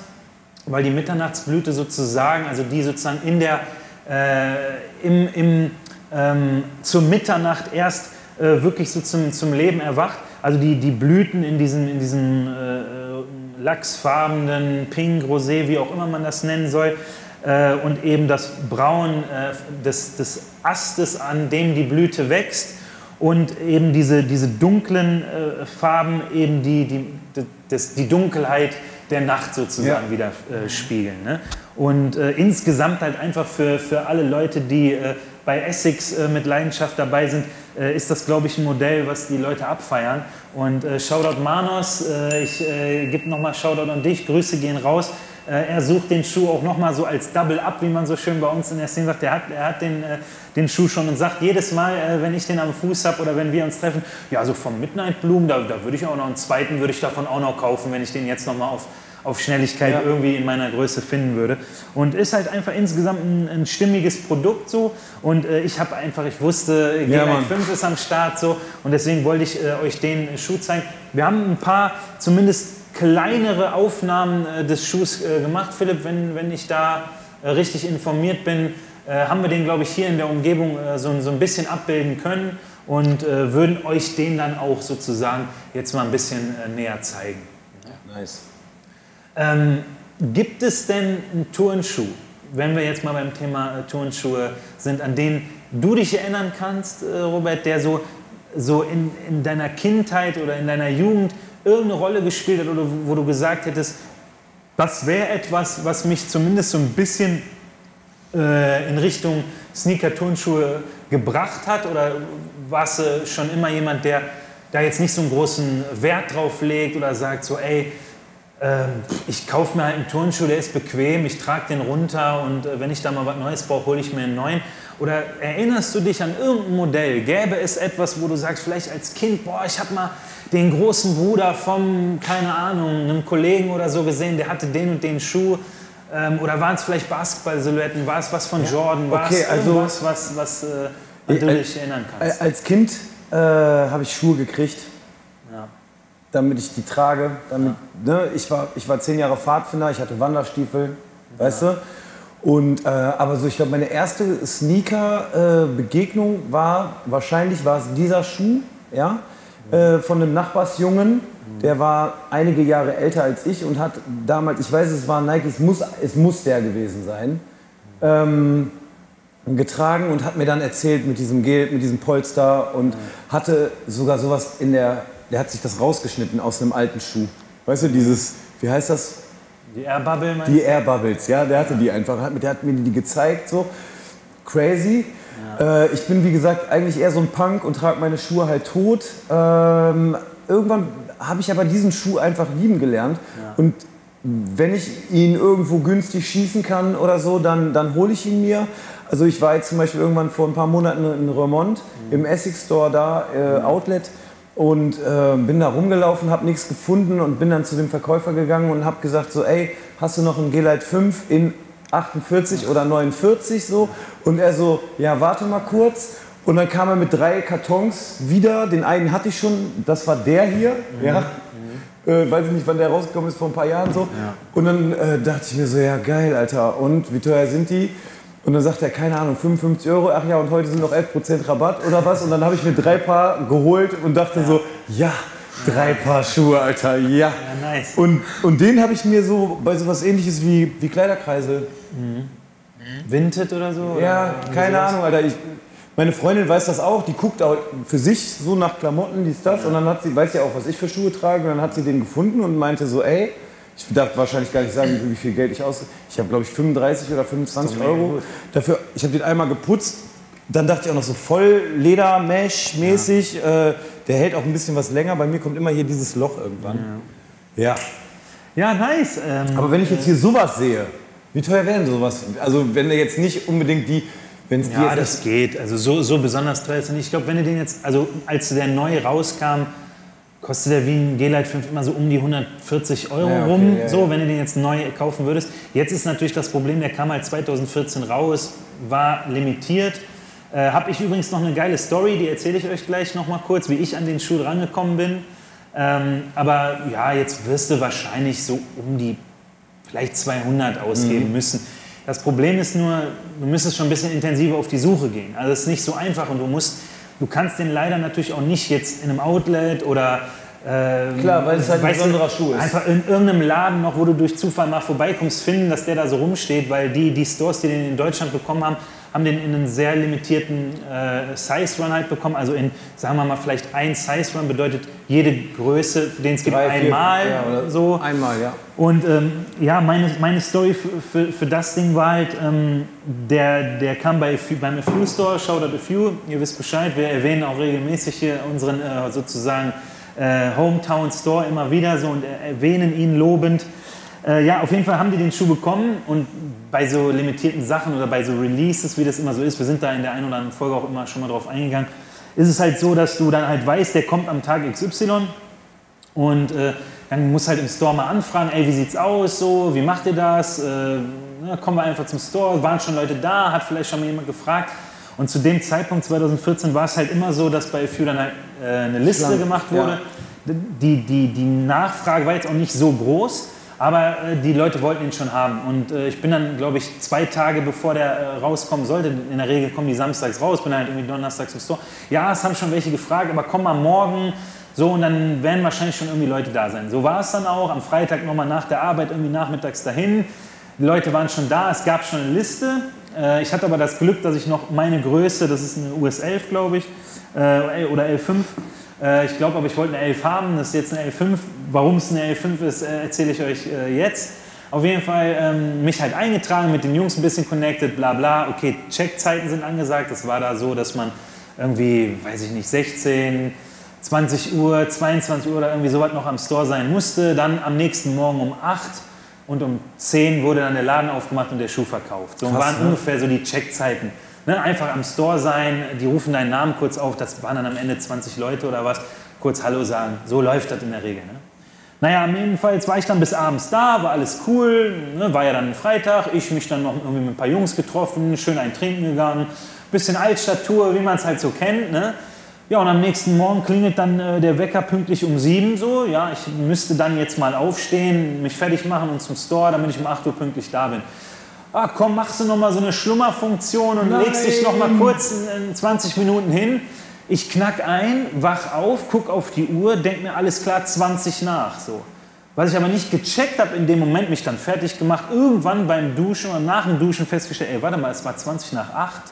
weil die Mitternachtsblüte sozusagen, also die sozusagen in der, äh, im, im ähm, zur Mitternacht erst äh, wirklich so zum, zum Leben erwacht. Also die, die Blüten in diesen, in diesen äh, lachsfarbenen, pink, rosé, wie auch immer man das nennen soll, äh, und eben das Braun äh, des, des Astes, an dem die Blüte wächst und eben diese, diese dunklen äh, Farben eben die, die, das, die Dunkelheit der Nacht sozusagen ja. wieder äh, spiegeln. Ne? Und äh, insgesamt halt einfach für, für alle Leute, die äh, bei Essex äh, mit Leidenschaft dabei sind, äh, ist das, glaube ich, ein Modell, was die Leute abfeiern. Und Shoutout Manos, ich äh, gebe nochmal Shoutout an dich, Grüße gehen raus. Äh, er sucht den Schuh auch nochmal so als Double Up, wie man so schön bei uns in der Szene sagt. Er hat, er hat den, äh, den Schuh schon und sagt jedes Mal, wenn ich den am Fuß habe oder wenn wir uns treffen, ja, so vom Midnight Bloom, da, da würde ich auch noch einen zweiten, würde ich davon auch noch kaufen, wenn ich den jetzt nochmal auf auf Schnelligkeit ja. irgendwie in meiner Größe finden würde. Und ist halt einfach insgesamt ein, ein stimmiges Produkt so. Und äh, ich habe einfach, ich wusste, G ja, 5 ist am Start so. Und deswegen wollte ich äh, euch den Schuh zeigen. Wir haben ein paar zumindest kleinere Aufnahmen äh, des Schuhs äh, gemacht. Philipp, wenn, wenn ich da äh, richtig informiert bin, haben wir den, glaube ich, hier in der Umgebung so, so ein bisschen abbilden können und würden euch den dann auch sozusagen jetzt mal ein bisschen näher zeigen. Nice. Ähm, gibt es denn einen Turnschuh, wenn wir jetzt mal beim Thema Turnschuhe sind, an den du dich erinnern kannst, Robert, der so, so in, in deiner Kindheit oder in deiner Jugend irgendeine Rolle gespielt hat oder wo du gesagt hättest, das wäre etwas, was mich zumindest so ein bisschen äh, in Richtung Sneaker-Turnschuhe gebracht hat? Oder warst du schon immer jemand, der da jetzt nicht so einen großen Wert drauf legt oder sagt so, ey, ähm, ich kaufe mir halt einen Turnschuh, der ist bequem, ich trage den runter und äh, wenn ich da mal was Neues brauche, hole ich mir einen neuen. Oder erinnerst du dich an irgendein Modell? Gäbe es etwas, wo du sagst, vielleicht als Kind, boah, ich habe mal den großen Bruder vom, keine Ahnung, einem Kollegen oder so gesehen, der hatte den und den Schuh. Ähm, oder waren es vielleicht Basketball-Silhouetten? War es was von Jordan? War okay, es also, irgendwas, was, was äh, du dich erinnern kannst? Als Kind äh, habe ich Schuhe gekriegt damit ich die trage. Damit, ne, ich, war, ich war zehn Jahre Pfadfinder, ich hatte Wanderstiefel, ja. weißt du? Und, äh, aber so, ich glaube, meine erste Sneaker-Begegnung äh, war, wahrscheinlich war es dieser Schuh, ja, äh, von einem Nachbarsjungen. Der war einige Jahre älter als ich und hat damals, ich weiß, es war Nike, es muss, es muss der gewesen sein, ähm, getragen und hat mir dann erzählt mit diesem Gel, mit diesem Polster und hatte sogar sowas in der der hat sich das rausgeschnitten aus einem alten Schuh. Weißt du, dieses, wie heißt das? Die Air Bubble, meinst Die Air Bubbles, ja, der hatte die einfach, der hat mir die gezeigt, so crazy. Ja. Äh, ich bin, wie gesagt, eigentlich eher so ein Punk und trage meine Schuhe halt tot. Ähm, irgendwann habe ich aber diesen Schuh einfach lieben gelernt. Ja. Und wenn ich ihn irgendwo günstig schießen kann oder so, dann, dann hole ich ihn mir. Also ich war jetzt zum Beispiel irgendwann vor ein paar Monaten in Remont, mhm. im Essex Store da, äh, mhm. Outlet und äh, bin da rumgelaufen, habe nichts gefunden und bin dann zu dem Verkäufer gegangen und habe gesagt so, ey, hast du noch ein G-Lite 5 in 48 oder 49 so. Und er so, ja, warte mal kurz. Und dann kam er mit drei Kartons wieder. Den einen hatte ich schon, das war der hier. Ja. Äh, weiß ich nicht, wann der rausgekommen ist, vor ein paar Jahren so. Und dann äh, dachte ich mir so, ja geil, Alter. Und wie teuer sind die? Und dann sagt er, keine Ahnung, 55 Euro. Ach ja, und heute sind noch 11% Rabatt oder was. Und dann habe ich mir drei Paar geholt und dachte so, ja, drei Paar Schuhe, Alter, ja. Ja, nice. Und, und den habe ich mir so bei sowas ähnliches wie, wie Kleiderkreisel. Vinted oder so? Ja, Oder keine? Ahnung, Alter. Ich, meine Freundin weiß das auch, die guckt auch für sich so nach Klamotten, dies, das. Und dann hat sie, weiß ja auch, was ich für Schuhe trage. Und dann hat sie den gefunden und meinte so, ey, ich darf wahrscheinlich gar nicht sagen, wie viel Geld ich aus. Ich habe, glaube ich, 35 oder 25 mega Euro gut. dafür. Ich habe den einmal geputzt. Dann dachte ich auch noch so voll Leder-Mesh-mäßig. Äh, der hält auch ein bisschen was länger. Bei mir kommt immer hier dieses Loch irgendwann. Ja. Ja, nice. Ähm, Aber wenn ich jetzt hier sowas sehe, wie teuer wären sowas? Also wenn der jetzt nicht unbedingt die, wenn es die Ja, das geht. Also so, so besonders teuer ist er nicht. Ich glaube, wenn du den jetzt, also als der neu rauskam, kostet der wie ein G-Lite 5 immer so um die 140 Euro Ja, okay, rum. ja, so, ja. wenn du den jetzt neu kaufen würdest. Jetzt ist natürlich das Problem, der kam halt 2014 raus, war limitiert. Äh, Habe ich übrigens noch eine geile Story, die erzähle ich euch gleich noch mal kurz, wie ich an den Schuh rangekommen bin. Ähm, aber ja, jetzt wirst du wahrscheinlich so um die vielleicht 200 ausgeben müssen. Das Problem ist nur, du müsstest schon ein bisschen intensiver auf die Suche gehen. Also es ist nicht so einfach und du musst, du kannst den leider natürlich auch nicht jetzt in einem Outlet oder ähm, Klar, weil es halt ein besonderer Schuh ist. Einfach in irgendeinem Laden noch, wo du durch Zufall mal vorbeikommst, finden, dass der da so rumsteht, weil die, die Stores, die den in Deutschland bekommen haben, haben den in einen sehr limitierten äh, Size Run halt bekommen. Also in, sagen wir mal, vielleicht ein Size Run bedeutet jede Größe, den es gibt, Drei, vier, einmal ja, oder so. Einmal, ja. Und ähm, ja, meine, meine Story für, für, für das Ding war halt, ähm, der, der kam bei, beim A Few Store, Shoutout A Few, ihr wisst Bescheid, wir erwähnen auch regelmäßig hier unseren äh, sozusagen äh, Hometown Store immer wieder so und äh, erwähnen ihn lobend. Äh, ja, auf jeden Fall haben die den Schuh bekommen und bei so limitierten Sachen oder bei so Releases, wie das immer so ist, wir sind da in der einen oder anderen Folge auch immer schon mal drauf eingegangen, ist es halt so, dass du dann halt weißt, der kommt am Tag XY und äh, dann muss halt im Store mal anfragen, ey, wie sieht's aus, so, wie macht ihr das? Äh, na, kommen wir einfach zum Store, waren schon Leute da, hat vielleicht schon mal jemand gefragt. Und zu dem Zeitpunkt 2014 war es halt immer so, dass bei Few dann halt äh, eine Liste Schlank, gemacht ja. wurde. Die, die, die Nachfrage war jetzt auch nicht so groß, aber äh, die Leute wollten ihn schon haben. Und äh, ich bin dann, glaube ich, zwei Tage bevor der äh, rauskommen sollte, in der Regel kommen die samstags raus, bin dann halt irgendwie donnerstags im Store. Ja, es haben schon welche gefragt, aber komm mal morgen. So, und dann werden wahrscheinlich schon irgendwie Leute da sein. So war es dann auch. Am Freitag nochmal nach der Arbeit, irgendwie nachmittags dahin. Die Leute waren schon da, es gab schon eine Liste. Äh, Ich hatte aber das Glück, dass ich noch meine Größe, das ist eine US 11, glaube ich, äh, oder L5. Äh, Ich glaube aber, ich wollte eine 11 haben, das ist jetzt eine L5. Warum es eine L5 ist, äh, erzähle ich euch äh, jetzt. Auf jeden Fall ähm, mich halt eingetragen, mit den Jungs ein bisschen connected, bla bla. Okay, Checkzeiten sind angesagt. Das war da so, dass man irgendwie, weiß ich nicht, 16, 20 Uhr, 22 Uhr oder irgendwie sowas noch am Store sein musste. Dann am nächsten Morgen um 8 und um 10 wurde dann der Laden aufgemacht und der Schuh verkauft. So Krass, waren ne? ungefähr so die Checkzeiten. Ne, einfach am Store sein, die rufen deinen Namen kurz auf, das waren dann am Ende 20 Leute oder was, kurz Hallo sagen. So läuft das in der Regel. Ne? Naja, jedenfalls war ich dann bis abends da, war alles cool, ne, war ja dann Freitag, ich mich dann noch irgendwie mit ein paar Jungs getroffen, schön ein Trinken gegangen, bisschen Altstadttour, wie man es halt so kennt. Ne? Ja, und am nächsten Morgen klingelt dann äh, der Wecker pünktlich um sieben so. Ja, ich müsste dann jetzt mal aufstehen, mich fertig machen und zum Store, damit ich um 8 Uhr pünktlich da bin. Ah, komm, machst du noch mal so eine Schlummerfunktion und legst dich noch mal kurz in, in 20 Minuten hin. Ich knack ein, wach auf, guck auf die Uhr, denk mir alles klar 20 nach. So. Was ich aber nicht gecheckt habe in dem Moment, mich dann fertig gemacht, irgendwann beim Duschen oder nach dem Duschen festgestellt, ey, warte mal, es war 20 nach 8.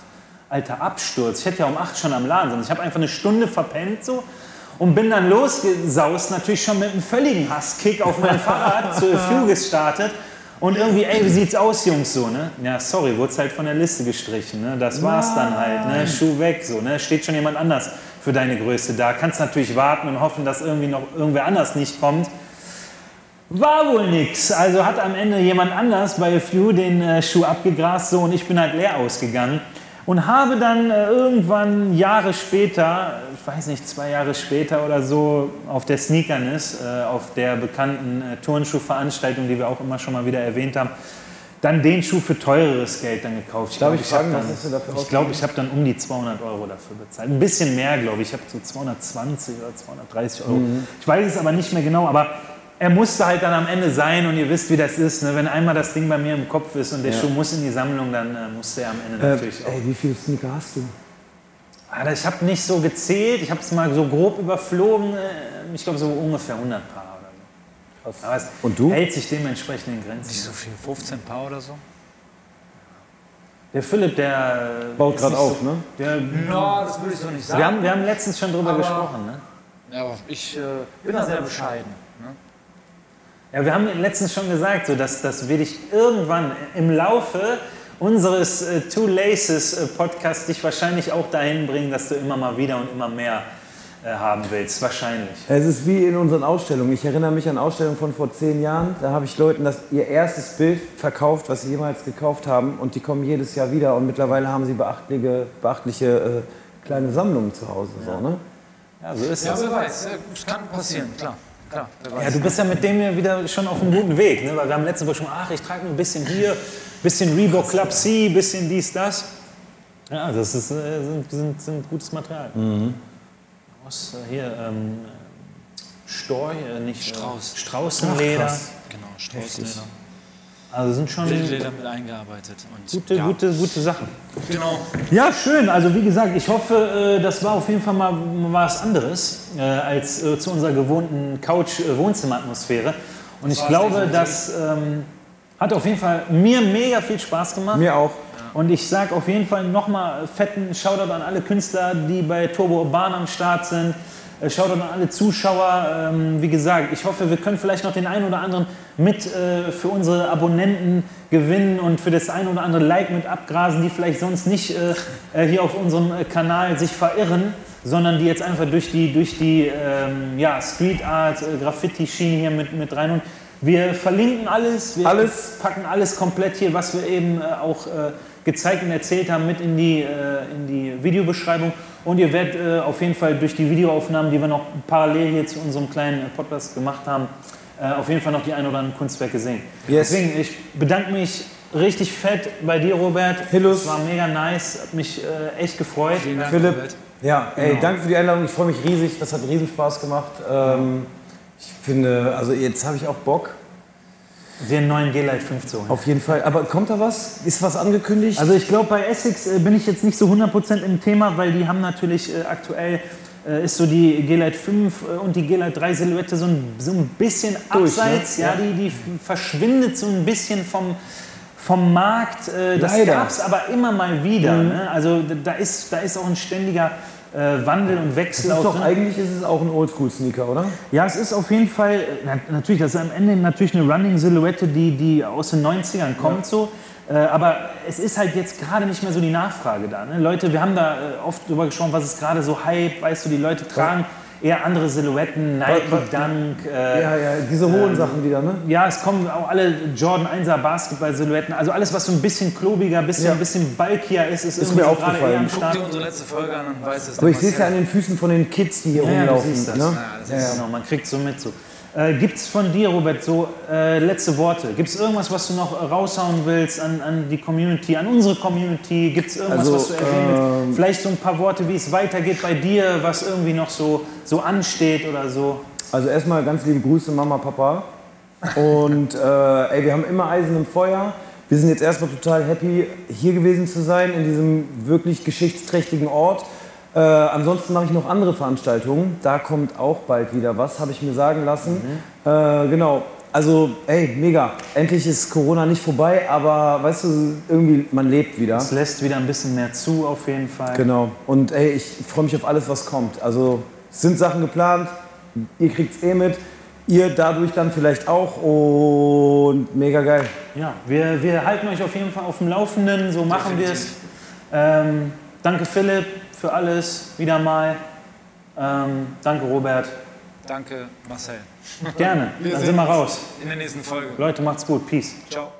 Alter Absturz. Ich hätte ja um 8 schon am Laden sein. Ich habe einfach eine Stunde verpennt so und bin dann losgesaust, natürlich schon mit einem völligen Hasskick auf mein [LAUGHS] Fahrrad zu A Few gestartet. Und irgendwie, ey, wie sieht's aus, Jungs, so, ne? Ja, sorry, wurde halt von der Liste gestrichen, ne? Das war's dann halt, ne? Schuh weg, so, ne? Steht schon jemand anders für deine Größe da. Kannst natürlich warten und hoffen, dass irgendwie noch irgendwer anders nicht kommt. War wohl nix. Also hat am Ende jemand anders bei A Few den äh, Schuh abgegrast so und ich bin halt leer ausgegangen und habe dann äh, irgendwann Jahre später, weiß nicht, zwei Jahre später oder so, auf der Sneakernis, äh, auf der bekannten äh, Turnschuhveranstaltung, die wir auch immer schon mal wieder erwähnt haben, dann den Schuh für teureres Geld dann gekauft. Ich glaube, ich ich habe dann, ich ich habe dann um die 200 Euro dafür bezahlt. Ein bisschen mehr, glaube ich. Ich habe so 220 oder 230 Euro. Mhm. Ich weiß es aber nicht mehr genau, aber er musste halt dann am Ende sein und ihr wisst, wie das ist. Ne? Wenn einmal das Ding bei mir im Kopf ist und der Schuh muss in die Sammlung, dann äh, muss der am Ende Äh, natürlich auch. ey, wie viele Sneaker hast du? Alter, ich habe nicht so gezählt, ich habe es mal so grob überflogen. äh, Ich glaube, so ungefähr 100 Paar oder so. Aber es Und du? hält sich dementsprechend in Grenzen. Nicht so viel, 15 Paar oder so? Der Philipp, der. Baut ist gerade auf, so, ne? Der, No, das würde ich so nicht wir, haben, wir haben letztens schon drüber gesprochen, ne? Ja, aber ich äh, bin da sehr bescheiden. Ne? Ja, wir haben letztens schon gesagt, so, dass, dass wir dich irgendwann im Laufe unseres äh, Two Laces äh, Podcasts dich wahrscheinlich auch dahin bringen, dass du immer mal wieder und immer mehr äh, haben willst. Wahrscheinlich. Es ist wie in unseren Ausstellungen. Ich erinnere mich an Ausstellungen von vor zehn Jahren. Da habe ich Leuten das, ihr erstes Bild verkauft, was sie jemals gekauft haben. Und die kommen jedes Jahr wieder. Und mittlerweile haben sie beachtliche, beachtliche äh, kleine Sammlungen zu Hause. So, ne? Ja, so ist Ja, es. wer weiß, äh, es kann passieren, klar. klar. Ja, du bist ja mit dem ja wieder schon auf einem guten Weg. Ne? Weil wir haben letzte Woche schon, ach, ich trage nur ein bisschen hier, bisschen Reebok Club C, bisschen dies, das. Ja, das ist, äh, sind, sind, sind gutes Material. Was äh, hier, ähm, Storch, äh, nicht Strauß. Äh, Straußenleder. Genau, Straußleder. also sind schon Wildleder mit eingearbeitet. Und gute, ja, gute, gute Sachen. Genau. Ja, schön. Also wie gesagt, ich hoffe, äh, das war auf jeden Fall mal was anderes äh, als äh, zu unserer gewohnten Couch-Wohnzimmer-Atmosphäre. Und ich glaube, das ähm, hat auf jeden Fall mir mega viel Spaß gemacht. Mir auch. Und ich sage auf jeden Fall nochmal fetten Shoutout an alle Künstler, die bei Turbo Urban am Start sind. Äh, Shoutout an alle Zuschauer. Ähm, wie gesagt, ich hoffe, wir können vielleicht noch den einen oder anderen mit äh, für unsere Abonnenten gewinnen und für das ein oder andere Like mit abgrasen, die vielleicht sonst nicht äh, hier auf unserem Kanal sich verirren, sondern die jetzt einfach durch die, durch die ähm, ja, Street Art, Graffiti-Schiene hier mit, mit rein und wir verlinken alles, wir Alles. packen alles komplett hier, was wir eben äh, auch äh, gezeigt und erzählt haben, mit in die, äh, in die Videobeschreibung. Und ihr werdet äh, auf jeden Fall durch die Videoaufnahmen, die wir noch parallel hier zu unserem kleinen äh, Podcast gemacht haben, äh, auf jeden Fall noch die ein oder anderen Kunstwerke sehen. Yes. Deswegen, ich bedanke mich richtig fett bei dir, Robert. Hillus. Es war mega nice, hat mich äh, echt gefreut. Vielen Dank, Philipp, Robert. ja, ey, Genau. danke für die Einladung. Ich freue mich riesig. Das hat riesen Spaß gemacht. Ähm, ich finde, also jetzt habe ich auch Bock. Den neuen G-Lite 5 zu holen. Auf jeden Fall. Aber kommt da was? Ist was angekündigt? Also ich glaube, bei Essex äh, bin ich jetzt nicht so 100% im Thema, weil die haben natürlich äh, aktuell äh, ist so die G-Lite 5 äh, und die G-Lite 3 Silhouette so ein, so ein bisschen Durch, ne? abseits. Ja, Ja. die, die verschwindet so ein bisschen vom, vom Markt. Äh, das gab es aber immer mal wieder. Ne? Also da ist, da ist auch ein ständiger äh, Wandel und das Wechsel. ist auch doch eigentlich ist es auch ein Oldschool-Sneaker, oder? Ja, es ist auf jeden Fall, na, natürlich, das ist am Ende natürlich eine Running-Silhouette, die, die aus den 90ern kommt so. Äh, aber es ist halt jetzt gerade nicht mehr so die Nachfrage da. Ne? Leute, wir haben da äh, oft drüber gesprochen, was ist gerade so Hype, weißt du, die Leute tragen eher andere Silhouetten, Nike, Was- was- Dunk. Äh, Ja, ja, diese hohen Sachen wieder, ne? ja, es kommen auch alle Jordan 1er Basketball-Silhouetten. Also alles, was so ein bisschen klobiger, bisschen, Ja. ein bisschen bulkier ist, ist, Ist irgendwie mir so aufgefallen. Guck dir unsere letzte Folge an und weiß es. Aber ich sehe es ja an den Füßen von den Kids, die hier Ja, ja, du rumlaufen. siehst das. Ne? Ja, das Ja, genau, man kriegt so mit so. Äh, Gibt es von dir, Robert, so äh, letzte Worte? Gibt es irgendwas, was du noch raushauen willst an, an die Community, an unsere Community? Gibt es irgendwas, Also, was du erwähnen willst? ähm, Vielleicht so ein paar Worte, wie es weitergeht bei dir, was irgendwie noch so, so ansteht oder so. Also erstmal ganz liebe Grüße Mama, Papa. Und äh, ey, wir haben immer Eisen im Feuer. Wir sind jetzt erstmal total happy, hier gewesen zu sein, in diesem wirklich geschichtsträchtigen Ort. Äh, ansonsten mache ich noch andere Veranstaltungen. Da kommt auch bald wieder was, habe ich mir sagen lassen. Äh, genau. Also, ey, mega. Endlich ist Corona nicht vorbei, aber weißt du, irgendwie, man lebt wieder. Es lässt wieder ein bisschen mehr zu, auf jeden Fall. Genau. Und ey, ich freue mich auf alles, was kommt. Also es sind Sachen geplant, ihr kriegt es eh mit, ihr dadurch dann vielleicht auch und mega geil. Ja, wir, wir halten euch auf jeden Fall auf dem Laufenden, so machen wir es. Ähm, danke Philipp für alles, wieder mal. Ähm, danke Robert. Danke, Marcel. Gerne, Wir dann sind wir raus. In der nächsten Folge. Leute, macht's gut. Peace. Ciao.